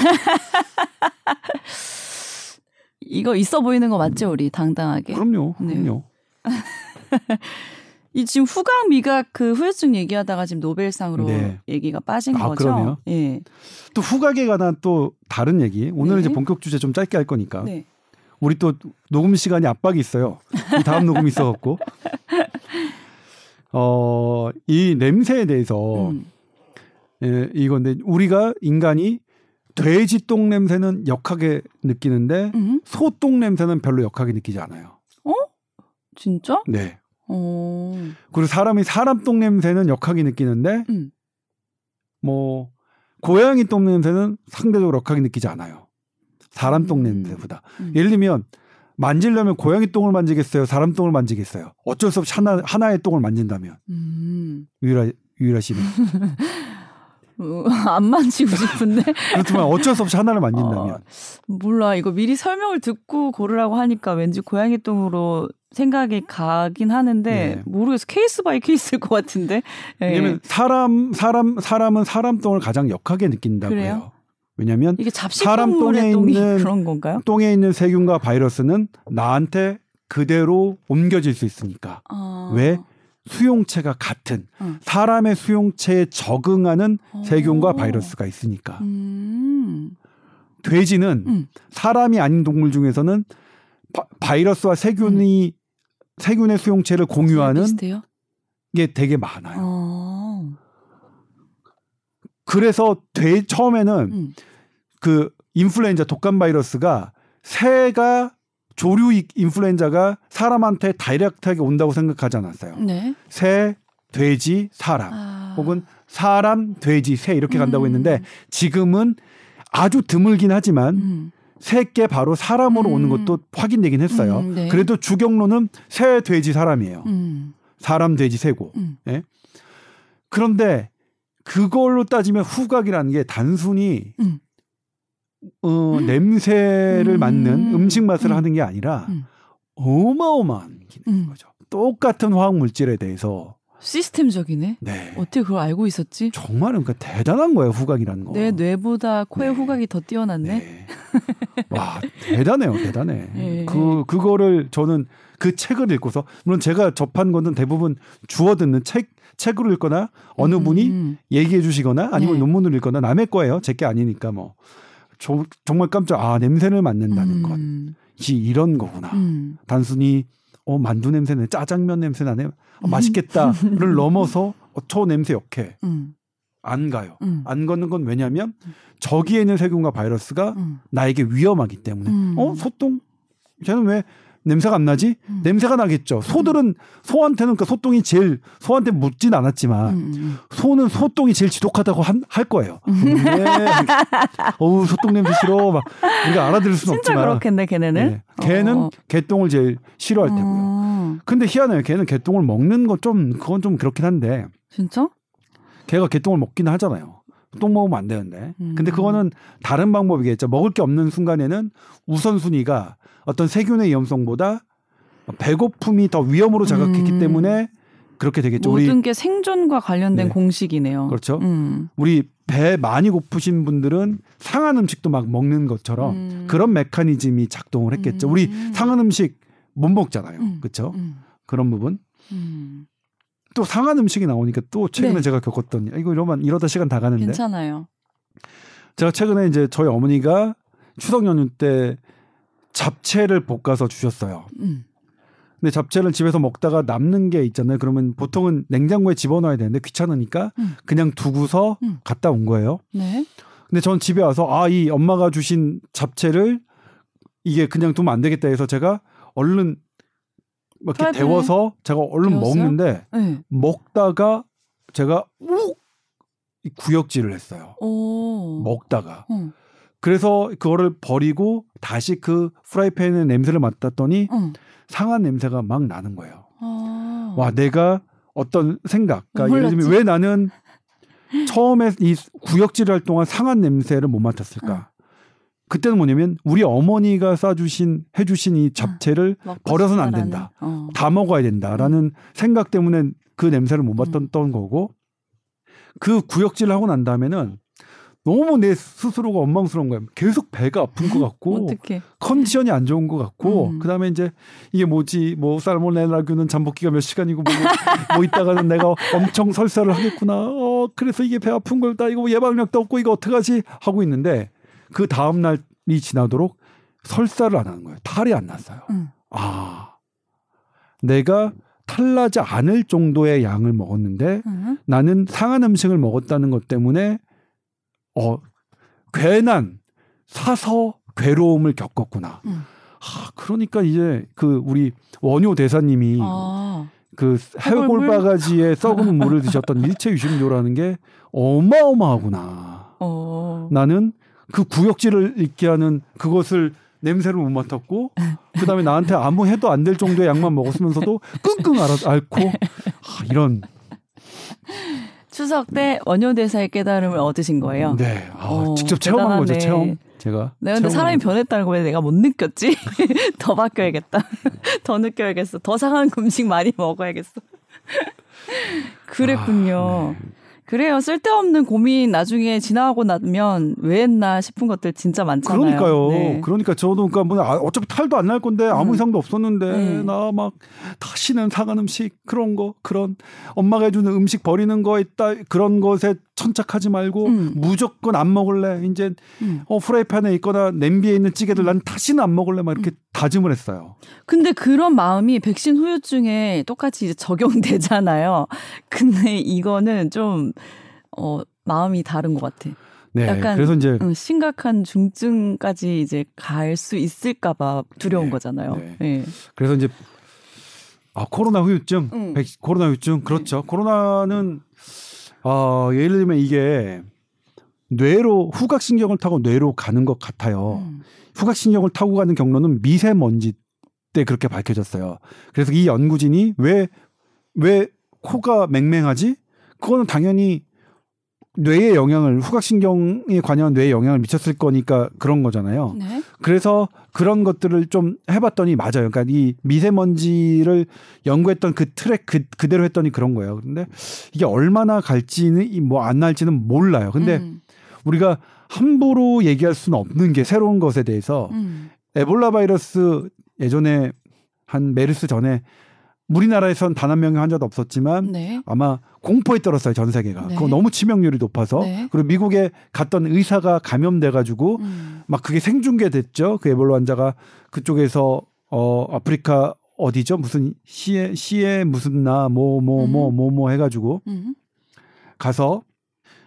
이거 있어 보이는 거 맞죠, 우리 당당하게. 그럼요. 네. 그럼요. (laughs) 이 지금 후각 미각 그 후유증 얘기하다가 지금 노벨상으로 네. 얘기가 빠진 아, 거죠. 그러네요. 예. 또 후각에 관한 또 다른 얘기. 오늘은 네. 이제 본격 주제 좀 짧게 할 거니까. 네. 우리 또 녹음 시간이 압박이 있어요. 다음 (laughs) 녹음이 있어 갖고. 어, 이 냄새에 대해서 음. 예, 이건데 우리가 인간이 돼지 똥 냄새는 역하게 느끼는데 음. 소똥 냄새는 별로 역하게 느끼지 않아요. 어? 진짜? 네. 오. 그리고 사람이 사람 똥 냄새는 역하게 느끼는데 음. 뭐 고양이 똥 냄새는 상대적으로 역하게 느끼지 않아요. 사람 똥 음. 냄새보다. 음. 예를 들면 만지려면 고양이 똥을 만지겠어요? 사람 똥을 만지겠어요? 어쩔 수 없이 하나, 하나의 똥을 만진다면. 음. 유일하, 유일하시면. (laughs) 어, (laughs) 안 만지고 싶은데. (laughs) 그렇지만 어쩔 수 없이 하나를 만진다면. 어, 몰라. 이거 미리 설명을 듣고 고르라고 하니까 왠지 고양이 똥으로 생각이 가긴 하는데 네. 모르겠어 case by case일 것 같은데. 예. 왜냐면 사람 사람 사람은 사람 똥을 가장 역하게 느낀다고 그래요? 해요. 왜냐하면 사람 똥에 있는 그런 건가요? 똥에 있는 세균과 바이러스는 나한테 그대로 옮겨질 수 있으니까. 아. 왜? 수용체가 같은 어. 사람의 수용체에 적응하는 오. 세균과 바이러스가 있으니까. 음. 돼지는 음. 사람이 아닌 동물 중에서는 바, 이러스와 세균이 음. 세균의 수용체를 공유하는 게 되게 많아요. 어. 그래서 돼, 처음에는 음. 그 인플루엔자 독감 바이러스가 새가 조류 인플루엔자가 사람한테 다이렉트하게 온다고 생각하지 않았어요. 네. 새, 돼지, 사람 아. 혹은 사람, 돼지, 새 이렇게 간다고 음. 했는데 지금은 아주 드물긴 하지만 음. 새께 바로 사람으로 음. 오는 것도 확인되긴 했어요. 음, 네. 그래도 주경로는 새, 돼지, 사람이에요. 음. 사람, 돼지, 새고. 음. 예? 그런데 그걸로 따지면 후각이라는 게 단순히 음. 어, 냄새를 음. 맡는 음식 맛을 하는 게 아니라 어마어마한 기능인 거죠. 똑같은 화학 물질에 대해서 시스템적이네. 네. 어떻게 그걸 알고 있었지? 정말 그러니까 대단한 거예요 후각이라는 거. 내 뇌보다 코의 네. 후각이 더 뛰어났네. 네. 와 대단해요, 대단해. 네. (laughs) 그 그거를 저는 그 책을 읽고서 물론 제가 접한 거는 대부분 주워 듣는 책 책으로 읽거나 어느 음. 분이 얘기해 주시거나 아니면 네. 논문을 읽거나 남의 거예요. 제 게 아니니까 뭐 조, 정말 깜짝 아 냄새를 맡는다는 음. 건 이런 거구나. 음. 단순히 어 만두 냄새네, 짜장면 냄새 나네, 어, 맛있겠다를 (laughs) 넘어서 어, 저 냄새 역해. 음. 안 가요. 음. 안 걷는 건 왜냐하면 저기에 있는 세균과 바이러스가 음. 나에게 위험하기 때문에. 음. 어 소똥? 쟤는 왜 냄새가 안 나지? 음. 냄새가 나겠죠. 소들은 소한테는 그 소똥이 제일 소한테 묻진 않았지만 음. 음, 음. 소는 소똥이 제일 지독하다고 한, 할 거예요. 네. 어우 소똥 냄새 싫어. 막 우리가 알아들을 수는 (laughs) 진짜 없지만. 그렇겠네 걔네는. 네. 걔는 어. 개똥을 제일 싫어할 어. 때고요. 근데 희한해요. 걔는 개똥을 먹는 건좀 그건 좀 그렇긴 한데. 진짜? 걔가 개똥을 먹기는 하잖아요. 똥 먹으면 안 되는데. 근데 음. 그거는 다른 방법이겠죠. 먹을 게 없는 순간에는 우선순위가 어떤 세균의 위험성보다 배고픔이 더 위험으로 자각했기 음. 때문에 그렇게 되겠죠. 모든 우리, 게 생존과 관련된 네. 공식이네요. 그렇죠. 음. 우리 배 많이 고프신 분들은 상한 음식도 막 먹는 것처럼 음. 그런 메커니즘이 작동을 했겠죠. 우리 음. 상한 음식 못 먹잖아요. 음. 그렇죠. 그런 부분. 또 상한 음식이 나오니까 또 최근에 네. 제가 겪었던 이거 이러면 이러다 시간 다 가는데 괜찮아요. 제가 최근에 이제 저희 어머니가 추석 연휴 때 잡채를 볶아서 주셨어요. 음. 근데 잡채를 집에서 먹다가 남는 게 있잖아요. 그러면 보통은 냉장고에 집어넣어야 되는데 귀찮으니까 음. 그냥 두고서 음. 갔다 온 거예요. 네. 근데 전 집에 와서 아 이 엄마가 주신 잡채를 이게 그냥 두면 안 되겠다 해서 제가 얼른 이렇게 데워서 제가 얼른 데웠어요? 먹는데 네. 먹다가 제가 우 구역질을 했어요. 오. 먹다가. 응. 그래서 그거를 버리고 다시 그 프라이팬의 냄새를 맡았더니 응. 상한 냄새가 막 나는 거예요. 아. 와, 내가 어떤 생각, 그러니까 예를 들면 왜 나는 처음에 이 구역질을 할 동안 상한 냄새를 못 맡았을까? 응. 그때는 뭐냐면 우리 어머니가 싸주신 해주신 이 잡채를 버려서는 안 된다. 어. 다 먹어야 된다라는 생각 때문에 그 냄새를 못 맡았던 거고 그 구역질을 하고 난 다음에는 너무 내 스스로가 원망스러운 거예요. 계속 배가 아픈 것 같고 (laughs) 컨디션이 안 좋은 것 같고 음. 그다음에 이제 이게 뭐지 뭐 살모넬라균은 잠복기가 몇 시간이고 뭐, 뭐 있다가는 내가 엄청 설사를 하겠구나. 어 그래서 이게 배 아픈 걸다 이거 뭐 예방약도 없고 이거 어떡하지 하고 있는데 그 다음 날이 지나도록 설사를 안 하는 거예요. 탈이 안 났어요. 음. 아 내가 탈나지 않을 정도의 양을 먹었는데 음. 나는 상한 음식을 먹었다는 것 때문에 어 괜한 사서 괴로움을 겪었구나. 음. 아, 그러니까 이제 그 우리 원효 대사님이 아. 그 해골 바가지에 썩은 물을 드셨던 일체 유심료라는 게 어마어마하구나. 어. 나는 그 구역질을 있게 하는 그것을 냄새를 못 맡았고 그다음에 나한테 아무 해도 안 될 정도의 약만 먹었으면서도 끙끙 알아, 앓고 아, 이런 추석 때 원효 대사의 깨달음을 얻으신 거예요. 네, 아, 오, 어, 직접 체험한 거죠. 체험. 제가. 네, 근데 사람이 변했다는 거에 내가 못 느꼈지. (laughs) 더 바뀌어야겠다. (laughs) 더 느껴야겠어. 더 상한 (laughs) 음식 많이 먹어야겠어. 그랬군요. 아, 네. 그래요. 쓸데없는 고민 나중에 지나가고 나면 왜 했나 싶은 것들 진짜 많잖아요. 그러니까요. 네. 그러니까 저도 그러니까 뭐 아, 어차피 탈도 안 날 건데 아무 음. 이상도 없었는데 음. 나막 다시는 상한 음식 그런 거 그런 엄마가 해주는 음식 버리는 거 있다 그런 것에 천착하지 말고 음. 무조건 안 먹을래. 이제 음. 어 프라이팬에 있거나 냄비에 있는 찌개들 난 다시는 안 먹을래. 막 이렇게 음. 다짐을 했어요. 근데 그런 마음이 백신 후유증에 똑같이 이제 적용되잖아요. (laughs) 근데 이거는 좀 어, 마음이 다른 것 같아. 네, 약간 그래서 이제 심각한 중증까지 이제 갈 수 있을까봐 두려운 네, 거잖아요. 네. 네. 그래서 이제 아 코로나 후유증, 응. 백, 코로나 후유증 그렇죠. 네. 코로나는 어, 예를 들면 이게 뇌로 후각신경을 타고 뇌로 가는 것 같아요. 음. 후각신경을 타고 가는 경로는 미세먼지 때 그렇게 밝혀졌어요. 그래서 이 연구진이 왜, 왜 코가 맹맹하지? 그거는 당연히 뇌에 영향을 후각신경에 관여한 뇌에 영향을 미쳤을 거니까 그런 거잖아요. 네. 그래서 그런 것들을 좀 해봤더니 맞아요. 그러니까 이 미세먼지를 연구했던 그 트랙 그, 그대로 했더니 그런 거예요. 근데 이게 얼마나 갈지는 뭐 안 날지는 몰라요. 근데 음. 우리가 함부로 얘기할 수는 없는 게 새로운 것에 대해서 음. 에볼라 바이러스 예전에 한 메르스 전에 우리나라에선 단 한 명의 환자도 없었지만 네. 아마 공포에 떨었어요 전 세계가. 네. 그거 너무 치명률이 높아서 네. 그리고 미국에 갔던 의사가 감염돼 가지고 음. 막 그게 생중계됐죠. 그 에볼라 환자가 그쪽에서 어 아프리카 어디죠? 무슨 시에 시에 무슨 나 뭐 뭐 뭐 뭐뭐 뭐 해가지고 음. 가서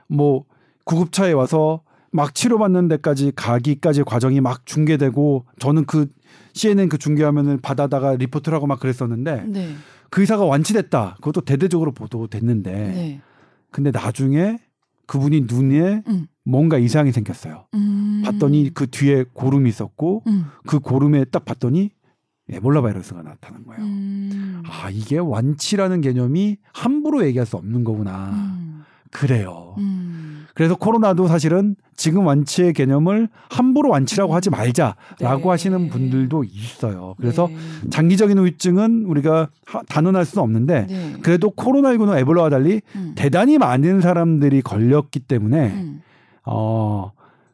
뭐 구급차에 와서 막 치료받는 데까지 가기까지 과정이 막 중계되고 저는 그 CNN 그 중계화면을 받아다가 리포트를 하고 막 그랬었는데 네. 그 의사가 완치됐다. 그것도 대대적으로 보도됐는데 네. 근데 나중에 그분이 눈에 음. 뭔가 이상이 생겼어요. 음. 봤더니 그 뒤에 고름이 있었고 음. 그 고름에 딱 봤더니 에볼라 바이러스가 나타난 거예요. 음. 아 이게 완치라는 개념이 함부로 얘기할 수 없는 거구나. 음. 그래요. 음. 그래서 코로나도 사실은 지금 완치의 개념을 함부로 완치라고 하지 말자라고 네. 하시는 분들도 있어요. 그래서 네. 장기적인 후유증은 우리가 단언할 수는 없는데 네. 그래도 코로나19는 에볼라와 달리 음. 대단히 많은 사람들이 걸렸기 때문에 음. 어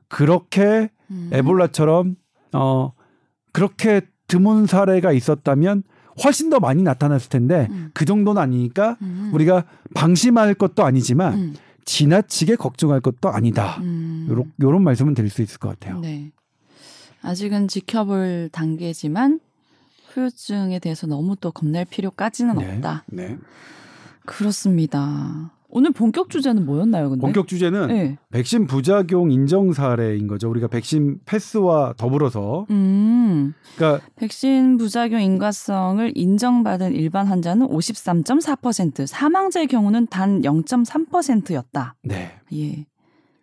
그렇게 음. 에볼라처럼 어 그렇게 드문 사례가 있었다면 훨씬 더 많이 나타났을 텐데 음. 그 정도는 아니니까 음. 우리가 방심할 것도 아니지만 음. 지나치게 걱정할 것도 아니다. 음. 요런, 요런 말씀은 드릴 수 있을 것 같아요. 네. 아직은 지켜볼 단계지만 후유증에 대해서 너무 또 겁낼 필요까지는 네. 없다. 네. 그렇습니다. 오늘 본격 주제는 뭐였나요, 근데? 본격 주제는 네. 백신 부작용 인정 사례인 거죠. 우리가 백신 패스와 더불어서. 음. 그러니까 백신 부작용 인과성을 인정받은 일반 환자는 53.4%, 사망자의 경우는 단 0.3%였다. 네. 예.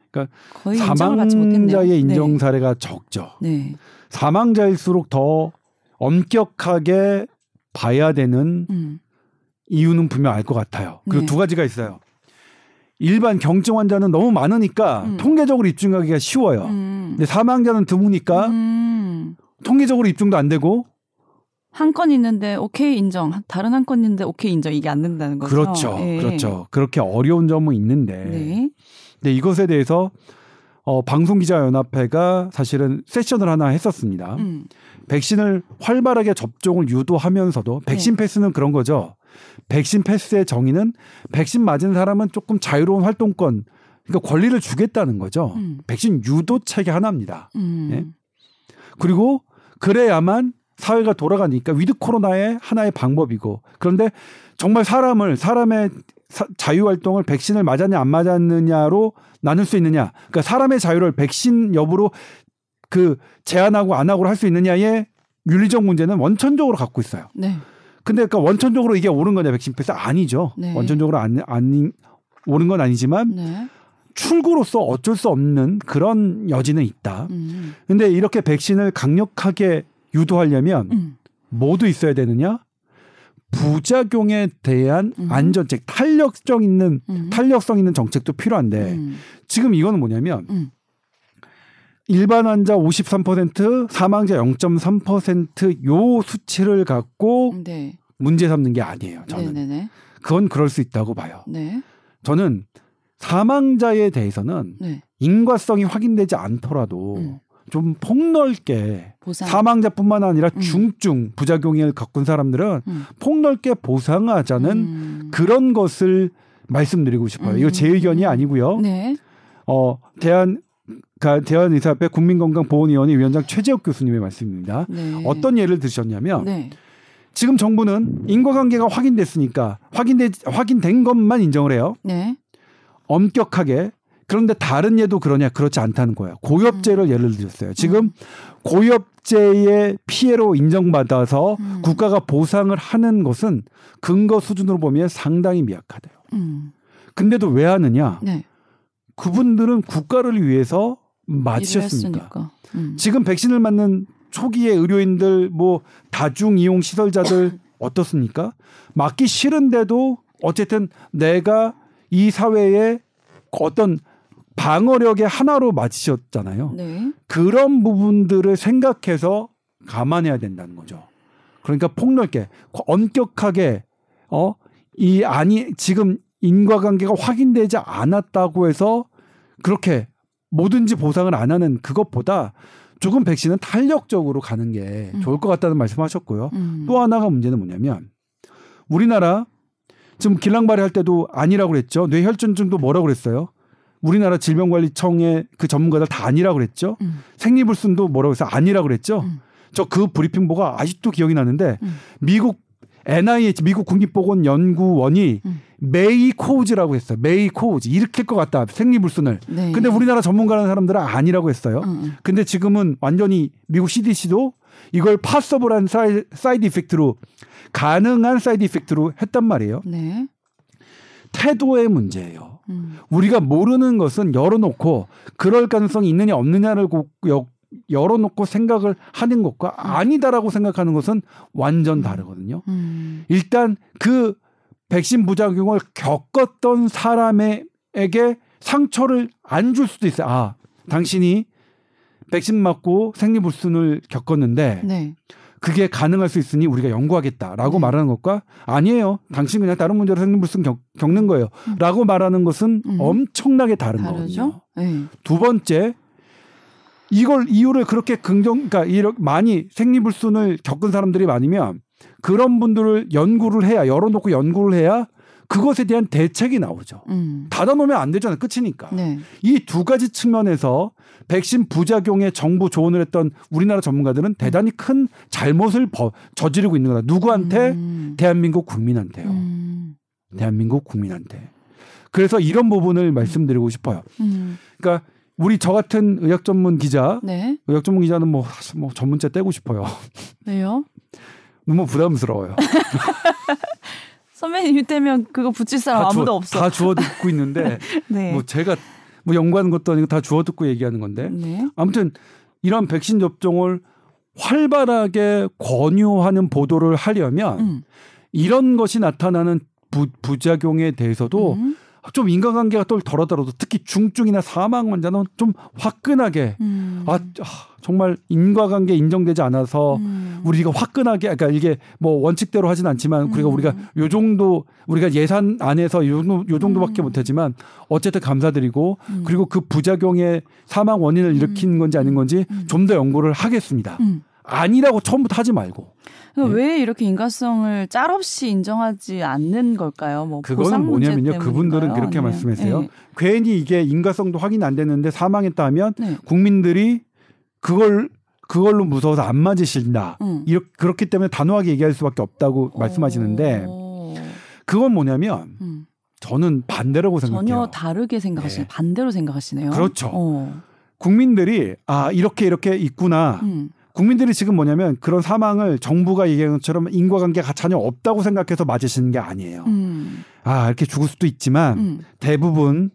그러니까 거의 사망자의 인정 네. 사례가 네. 적죠. 네. 사망자일수록 더 엄격하게 봐야 되는 음. 이유는 분명 알 것 같아요. 그리고 네. 두 가지가 있어요. 일반 경증 환자는 너무 많으니까 음. 통계적으로 입증하기가 쉬워요. 음. 근데 사망자는 드무니까 음. 통계적으로 입증도 안 되고 한 건 있는데 오케이 인정, 다른 한 건 있는데 오케이 인정 이게 안 된다는 거죠. 그렇죠, 예. 그렇죠. 그렇게 어려운 점은 있는데, 네. 근데 이것에 대해서 어, 방송기자연합회가 사실은 세션을 하나 했었습니다. 음. 백신을 활발하게 접종을 유도하면서도 백신 네. 패스는 그런 거죠. 백신 패스의 정의는 백신 맞은 사람은 조금 자유로운 활동권, 그러니까 권리를 주겠다는 거죠. 음. 백신 유도 체계 하나입니다. 음. 예? 그리고 그래야만 사회가 돌아가니까 위드 코로나의 하나의 방법이고 그런데 정말 사람을 사람의 사, 자유 활동을 백신을 맞았냐 안 맞았느냐로 나눌 수 있느냐. 그러니까 사람의 자유를 백신 여부로 그 제한하고 안 하고 할 수 있느냐의 윤리적 문제는 원천적으로 갖고 있어요. 네. 근데 그러니까 원천적으로 이게 옳은 거냐 백신 패스 아니죠. 네. 원천적으로 안, 안 옳은 건 아니지만 네. 출구로서 어쩔 수 없는 그런 여지는 있다. 음. 근데 이렇게 백신을 강력하게 유도하려면 음. 모두 있어야 되느냐? 부작용에 대한 음. 안전책, 탄력성 있는 음. 탄력성 있는 정책도 필요한데 음. 지금 이거는 뭐냐면 음. 일반 환자 53%, 사망자 0.3%요 수치를 갖고 네. 문제 삼는 게 아니에요. 저는 네네네. 그건 그럴 수 있다고 봐요. 네. 저는 사망자에 대해서는 네. 인과성이 확인되지 않더라도 음. 좀 폭넓게 보상. 사망자뿐만 아니라 음. 중증 부작용을 겪은 사람들은 음. 폭넓게 보상하자는 음. 그런 것을 말씀드리고 싶어요. 이거 제 의견이 아니고요. 네. 어 대한 대한의사협회 국민건강보건위원회 위원장 최재혁 교수님의 말씀입니다. 네. 어떤 예를 드셨냐면 네. 지금 정부는 인과관계가 확인됐으니까 확인돼 확인된 것만 인정을 해요. 네. 엄격하게 그런데 다른 예도 그러냐 그렇지 않다는 거예요. 고엽죄를 음. 예를 들었어요. 지금 음. 고엽죄의 피해로 인정받아서 음. 국가가 보상을 하는 것은 근거 수준으로 보면 상당히 미약하대요. 음. 근데도 왜 하느냐? 네. 그분들은 국가를 위해서 맞으셨습니까? 음. 지금 백신을 맞는 초기에 의료인들 뭐 다중 이용 시설자들 (coughs) 어떻습니까? 맞기 싫은데도 어쨌든 내가 이 사회에 어떤 방어력의 하나로 맞으셨잖아요. 네. 그런 부분들을 생각해서 감안해야 된다는 거죠. 그러니까 폭넓게 엄격하게 어 이 아니 지금 인과관계가 확인되지 않았다고 해서 그렇게 뭐든지 보상을 안 하는 그것보다 조금 백신은 탄력적으로 가는 게 음. 좋을 것 같다는 말씀하셨고요. 음. 또 하나가 문제는 뭐냐면 우리나라 지금 길랑바레 할 때도 아니라고 그랬죠. 뇌혈전증도 뭐라고 그랬어요? 우리나라 질병관리청의 그 전문가들 다 아니라고 그랬죠. 음. 생리불순도 뭐라고 해서 아니라고 그랬죠. 음. 저 그 브리핑 보고 아직도 기억이 나는데 음. 미국 NIH 미국 국립보건연구원이 음. may cause라고 했어요. may cause 일으킬 것 같다 생리불순을. 네. 근데 우리나라 전문가라는 사람들은 아니라고 했어요. 음. 근데 지금은 완전히 미국 CDC도 이걸 possible한 side, side effect로 가능한 side effect로 했단 말이에요. 네. 태도의 문제예요. 음. 우리가 모르는 것은 열어놓고 그럴 가능성이 있느냐 없느냐를 열어놓고 생각을 하는 것과 음. 아니다라고 생각하는 것은 완전 음. 다르거든요. 음. 일단 그 백신 부작용을 겪었던 사람에게 상처를 안 줄 수도 있어요. 아, 당신이 백신 맞고 생리불순을 겪었는데 네. 그게 가능할 수 있으니 우리가 연구하겠다라고 네. 말하는 것과 아니에요. 당신 그냥 다른 문제로 생리불순 겪, 는 거예요. 음. 라고 말하는 것은 음. 엄청나게 다른 다르죠? 거거든요. 네. 두 번째 이걸 이유를 그렇게 긍정, 그러니까 이렇게 많이 생리불순을 겪은 사람들이 많으면 그런 분들을 연구를 해야 열어놓고 연구를 해야 그것에 대한 대책이 나오죠. 음. 닫아놓으면 안 되잖아요. 끝이니까. 네. 이두 가지 측면에서 백신 부작용에 정부 조언을 했던 우리나라 전문가들은 대단히 큰 잘못을 버, 저지르고 있는 거다. 누구한테? 음. 대한민국 국민한테요. 음. 대한민국 국민한테. 그래서 이런 부분을 말씀드리고 싶어요. 음. 그러니까 우리 저 같은 의학 전문 기자, 네. 의학 전문 기자는 뭐, 뭐 전문자 떼고 싶어요. 왜요? 너무 부담스러워요. (laughs) 선배님 때면 그거 붙일 사람 아무도 주워, 없어. 다 주워 듣고 있는데 (laughs) 네. 뭐 제가 뭐 연구하는 것도 아니고 다 주워 듣고 얘기하는 건데 네. 아무튼 이런 백신 접종을 활발하게 권유하는 보도를 하려면 음. 이런 것이 나타나는 부, 부작용에 대해서도 음. 좀 인간관계가 또 덜하더라도 특히 중증이나 사망 환자는 좀 화끈하게 음. 아, 아, 정말 인과관계 인정되지 않아서 음. 우리가 화끈하게 그러니까 이게 뭐 원칙대로 하진 않지만 음. 우리가 우리가 요 정도 우리가 예산 안에서 요, 요 정도밖에 음. 못하지만 어쨌든 감사드리고 음. 그리고 그 부작용의 사망 원인을 일으킨 음. 건지 아닌 건지 좀 더 연구를 하겠습니다. 아니라고 처음부터 하지 말고. 네. 왜 이렇게 인과성을 짤 없이 인정하지 않는 걸까요? 뭐 그거는 뭐냐면요. 그분들은 그렇게 네. 말씀하세요. 네. 괜히 이게 인과성도 확인 안 됐는데 사망했다 하면 네. 국민들이 그걸 그걸로 무서워서 안 맞으신다. 음. 이렇게 그렇기 때문에 단호하게 얘기할 수밖에 없다고 오. 말씀하시는데 그건 뭐냐면 음. 저는 반대라고 생각해요. 전혀 다르게 생각하시네. 네. 반대로 생각하시네요. 그렇죠. 어. 국민들이 아 이렇게 이렇게 있구나. 음. 국민들이 지금 뭐냐면 그런 사망을 정부가 얘기한 것처럼 인과관계가 전혀 없다고 생각해서 맞으시는 게 아니에요. 음. 아 이렇게 죽을 수도 있지만 음. 대부분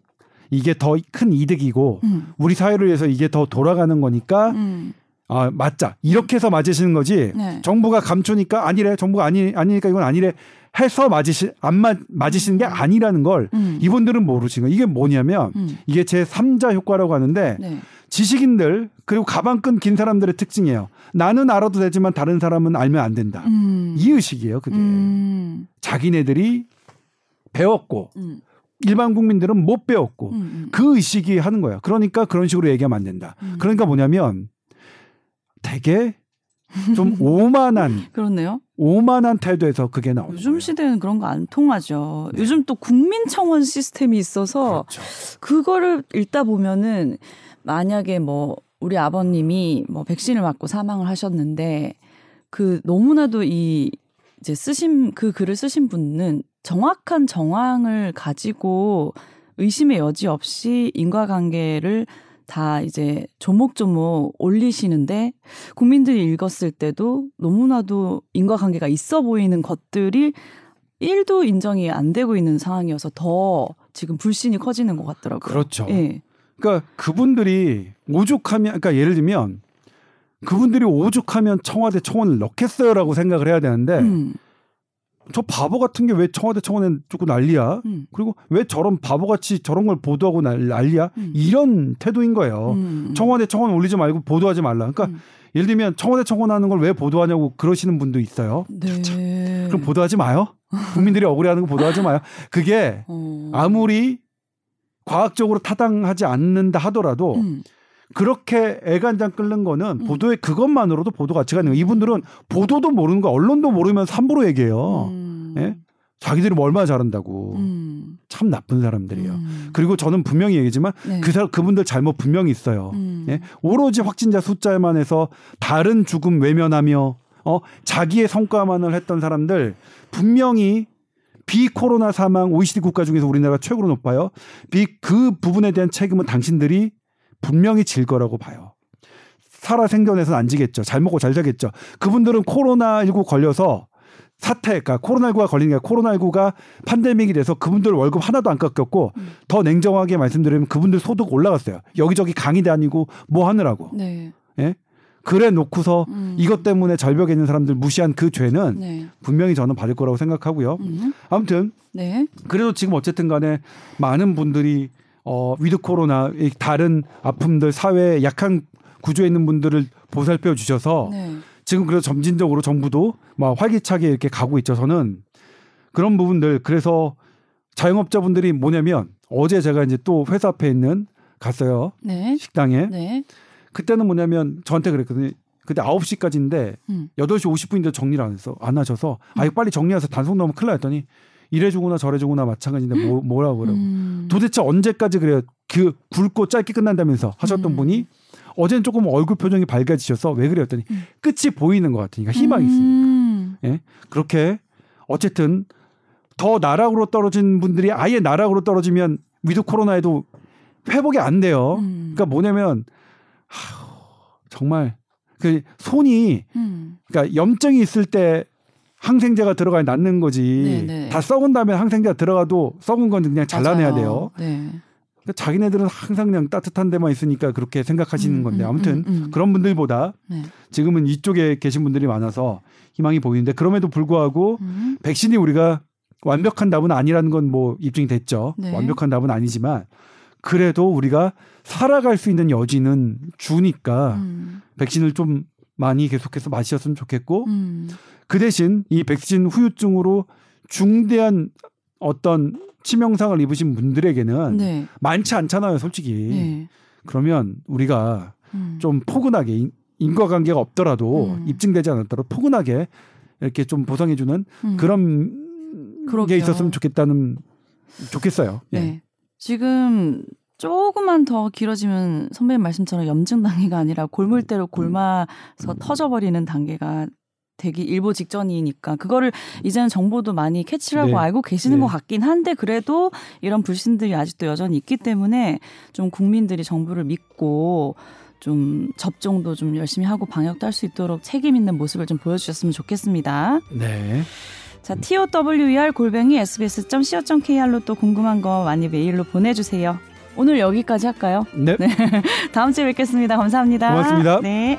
이게 더 큰 이득이고 음. 우리 사회를 위해서 이게 더 돌아가는 거니까 음. 아 맞자 이렇게 해서 맞으시는 거지 네. 정부가 감추니까 아니래 정부가 아니 아니니까 이건 아니래 해서 맞으시 안 맞, 맞으시는 게 음. 아니라는 걸 음. 이분들은 모르시는 거 이게 뭐냐면 이게 제 3자 효과라고 하는데 네. 지식인들 그리고 가방끈 긴 사람들의 특징이에요. 나는 알아도 되지만 다른 사람은 알면 안 된다. 음. 이 의식이에요. 그게 음. 자기네들이 배웠고 음. 일반 국민들은 못 배웠고 음, 음. 그 의식이 하는 거예요. 그러니까 그런 식으로 얘기하면 안 된다. 음. 그러니까 뭐냐면 되게 좀 (laughs) 오만한 그렇네요. 오만한 태도에서 그게 나오죠. 요즘 거예요. 시대는 그런 거 안 통하죠. 네. 요즘 또 국민청원 시스템이 있어서 그렇죠. 그거를 읽다 보면은 만약에 뭐 우리 아버님이 뭐 백신을 맞고 사망을 하셨는데 그 너무나도 이 이제 쓰신 그 글을 쓰신 분은 정확한 정황을 가지고 의심의 여지 없이 인과관계를 다 이제 조목조목 올리시는데 국민들이 읽었을 때도 너무나도 인과관계가 있어 보이는 것들이 1도 인정이 안 되고 있는 상황이어서 더 지금 불신이 커지는 것 같더라고요. 그렇죠. 예. 그러니까 그분들이 오죽하면 그러니까 예를 들면 그분들이 오죽하면 청와대 청원을 넣겠어요라고 생각을 해야 되는데 음. 저 바보 같은 게 왜 청와대 청원에 조금 난리야? 음. 그리고 왜 저런 바보같이 저런 걸 보도하고 난리야? 음. 이런 태도인 거예요. 음. 청와대 청원 올리지 말고 보도하지 말라. 그러니까 음. 예를 들면 청와대 청원하는 걸 왜 보도하냐고 그러시는 분도 있어요. 네. 그럼 보도하지 마요. 국민들이 억울해하는 거 보도하지 마요. 그게 어. 아무리 과학적으로 타당하지 않는다 하더라도 음. 그렇게 애간장 끓는 거는 음. 보도에 그것만으로도 보도 가치가 있는 거예요. 이분들은 보도도 모르는 거, 언론도 모르면 삼부로 얘기해요. 음. 예? 자기들이 뭐 얼마나 잘한다고. 음. 참 나쁜 사람들이에요. 음. 그리고 저는 분명히 얘기지만 네. 그 사람 그분들 잘못 분명히 있어요. 음. 예? 오로지 확진자 숫자에만 해서 다른 죽음 외면하며 어 자기의 성과만을 했던 사람들 분명히 비코로나 사망 OECD 국가 중에서 우리나라가 최고로 높아요. 비 그 부분에 대한 책임은 당신들이 분명히 질 거라고 봐요. 살아 생존해서는 안 지겠죠. 잘 먹고 잘 자겠죠. 그분들은 코로나19 걸려서 사태, 그러니까 코로나19가 걸린 게 코로나19가 판데믹이 돼서 그분들 월급 하나도 안 깎였고 음. 더 냉정하게 말씀드리면 그분들 소득 올라갔어요. 여기저기 강의 다니고 뭐 하느라고. 네. 예? 그래 놓고서 음. 이것 때문에 절벽에 있는 사람들 무시한 그 죄는 네. 분명히 저는 받을 거라고 생각하고요. 음. 아무튼 네. 그래도 지금 어쨌든 간에 많은 분들이 어 위드 코로나 다른 아픔들 사회에 약한 구조에 있는 분들을 보살펴 주셔서 네. 지금 그래서 점진적으로 정부도 막 활기차게 이렇게 가고 있죠. 저는 그런 부분들 그래서 자영업자분들이 뭐냐면 어제 제가 이제 또 회사 앞에 있는 갔어요. 네. 식당에. 네. 그때는 뭐냐면 저한테 그랬거든요. 그때 9시까지인데 음. 8시 50분인데 정리를 안 해서 안 하셔서 음. 아유 빨리 정리해서 단속 넣으면 큰일 났더니 이래 주거나 저래 주거나 마찬가지인데 뭐, 뭐라고 그래요. 음. 도대체 언제까지 그래요. 그 굵고 짧게 끝난다면서 하셨던 음. 분이 어제는 조금 얼굴 표정이 밝아지셔서 왜 그랬더니 음. 끝이 보이는 것 같으니까 희망이 음. 있으니까. 예? 그렇게 어쨌든 더 나락으로 떨어진 분들이 아예 나락으로 떨어지면 위드 코로나에도 회복이 안 돼요. 음. 그러니까 뭐냐면 하, 정말 그 손이 음. 그러니까 염증이 있을 때 항생제가 들어가야 낫는 거지. 네네. 네. 다 썩은 다음에 항생제가 들어가도 썩은 건 그냥 잘라내야 돼요. 네. 그러니까 자기네들은 항상 그냥 따뜻한 데만 있으니까 그렇게 생각하시는 음, 건데 음, 아무튼 음, 음, 그런 분들보다 네. 지금은 이쪽에 계신 분들이 많아서 희망이 보이는데 그럼에도 불구하고 음. 백신이 우리가 완벽한 답은 아니라는 건 뭐 입증이 됐죠. 네. 완벽한 답은 아니지만 그래도 우리가 살아갈 수 있는 여지는 주니까 음. 백신을 좀 많이 계속해서 마셨으면 좋겠고 음. 그 대신 이 백신 후유증으로 중대한 어떤 치명상을 입으신 분들에게는 네. 많지 않잖아요, 솔직히. 네. 그러면 우리가 음. 좀 포근하게 인과관계가 없더라도 음. 입증되지 않았더라도 포근하게 이렇게 좀 보상해주는 음. 그런 그러게요. 게 있었으면 좋겠다는 좋겠어요. 예. 네. 지금 조금만 더 길어지면 선배님 말씀처럼 염증 단계가 아니라 골물대로 골마서 터져버리는 단계가 되기 일보 직전이니까 그거를 이제는 정보도 많이 캐치하고 네. 알고 계시는 네. 것 같긴 한데 그래도 이런 불신들이 아직도 여전히 있기 때문에 좀 국민들이 정부를 믿고 좀 접종도 좀 열심히 하고 방역도 할 수 있도록 책임 있는 모습을 좀 보여주셨으면 좋겠습니다. 네. 자, TOWER 골뱅이 sbs.co.kr로 또 궁금한 거 많이 메일로 보내주세요. 오늘 여기까지 할까요? 네. 네. (laughs) 다음 주에 뵙겠습니다. 감사합니다. 고맙습니다. 네.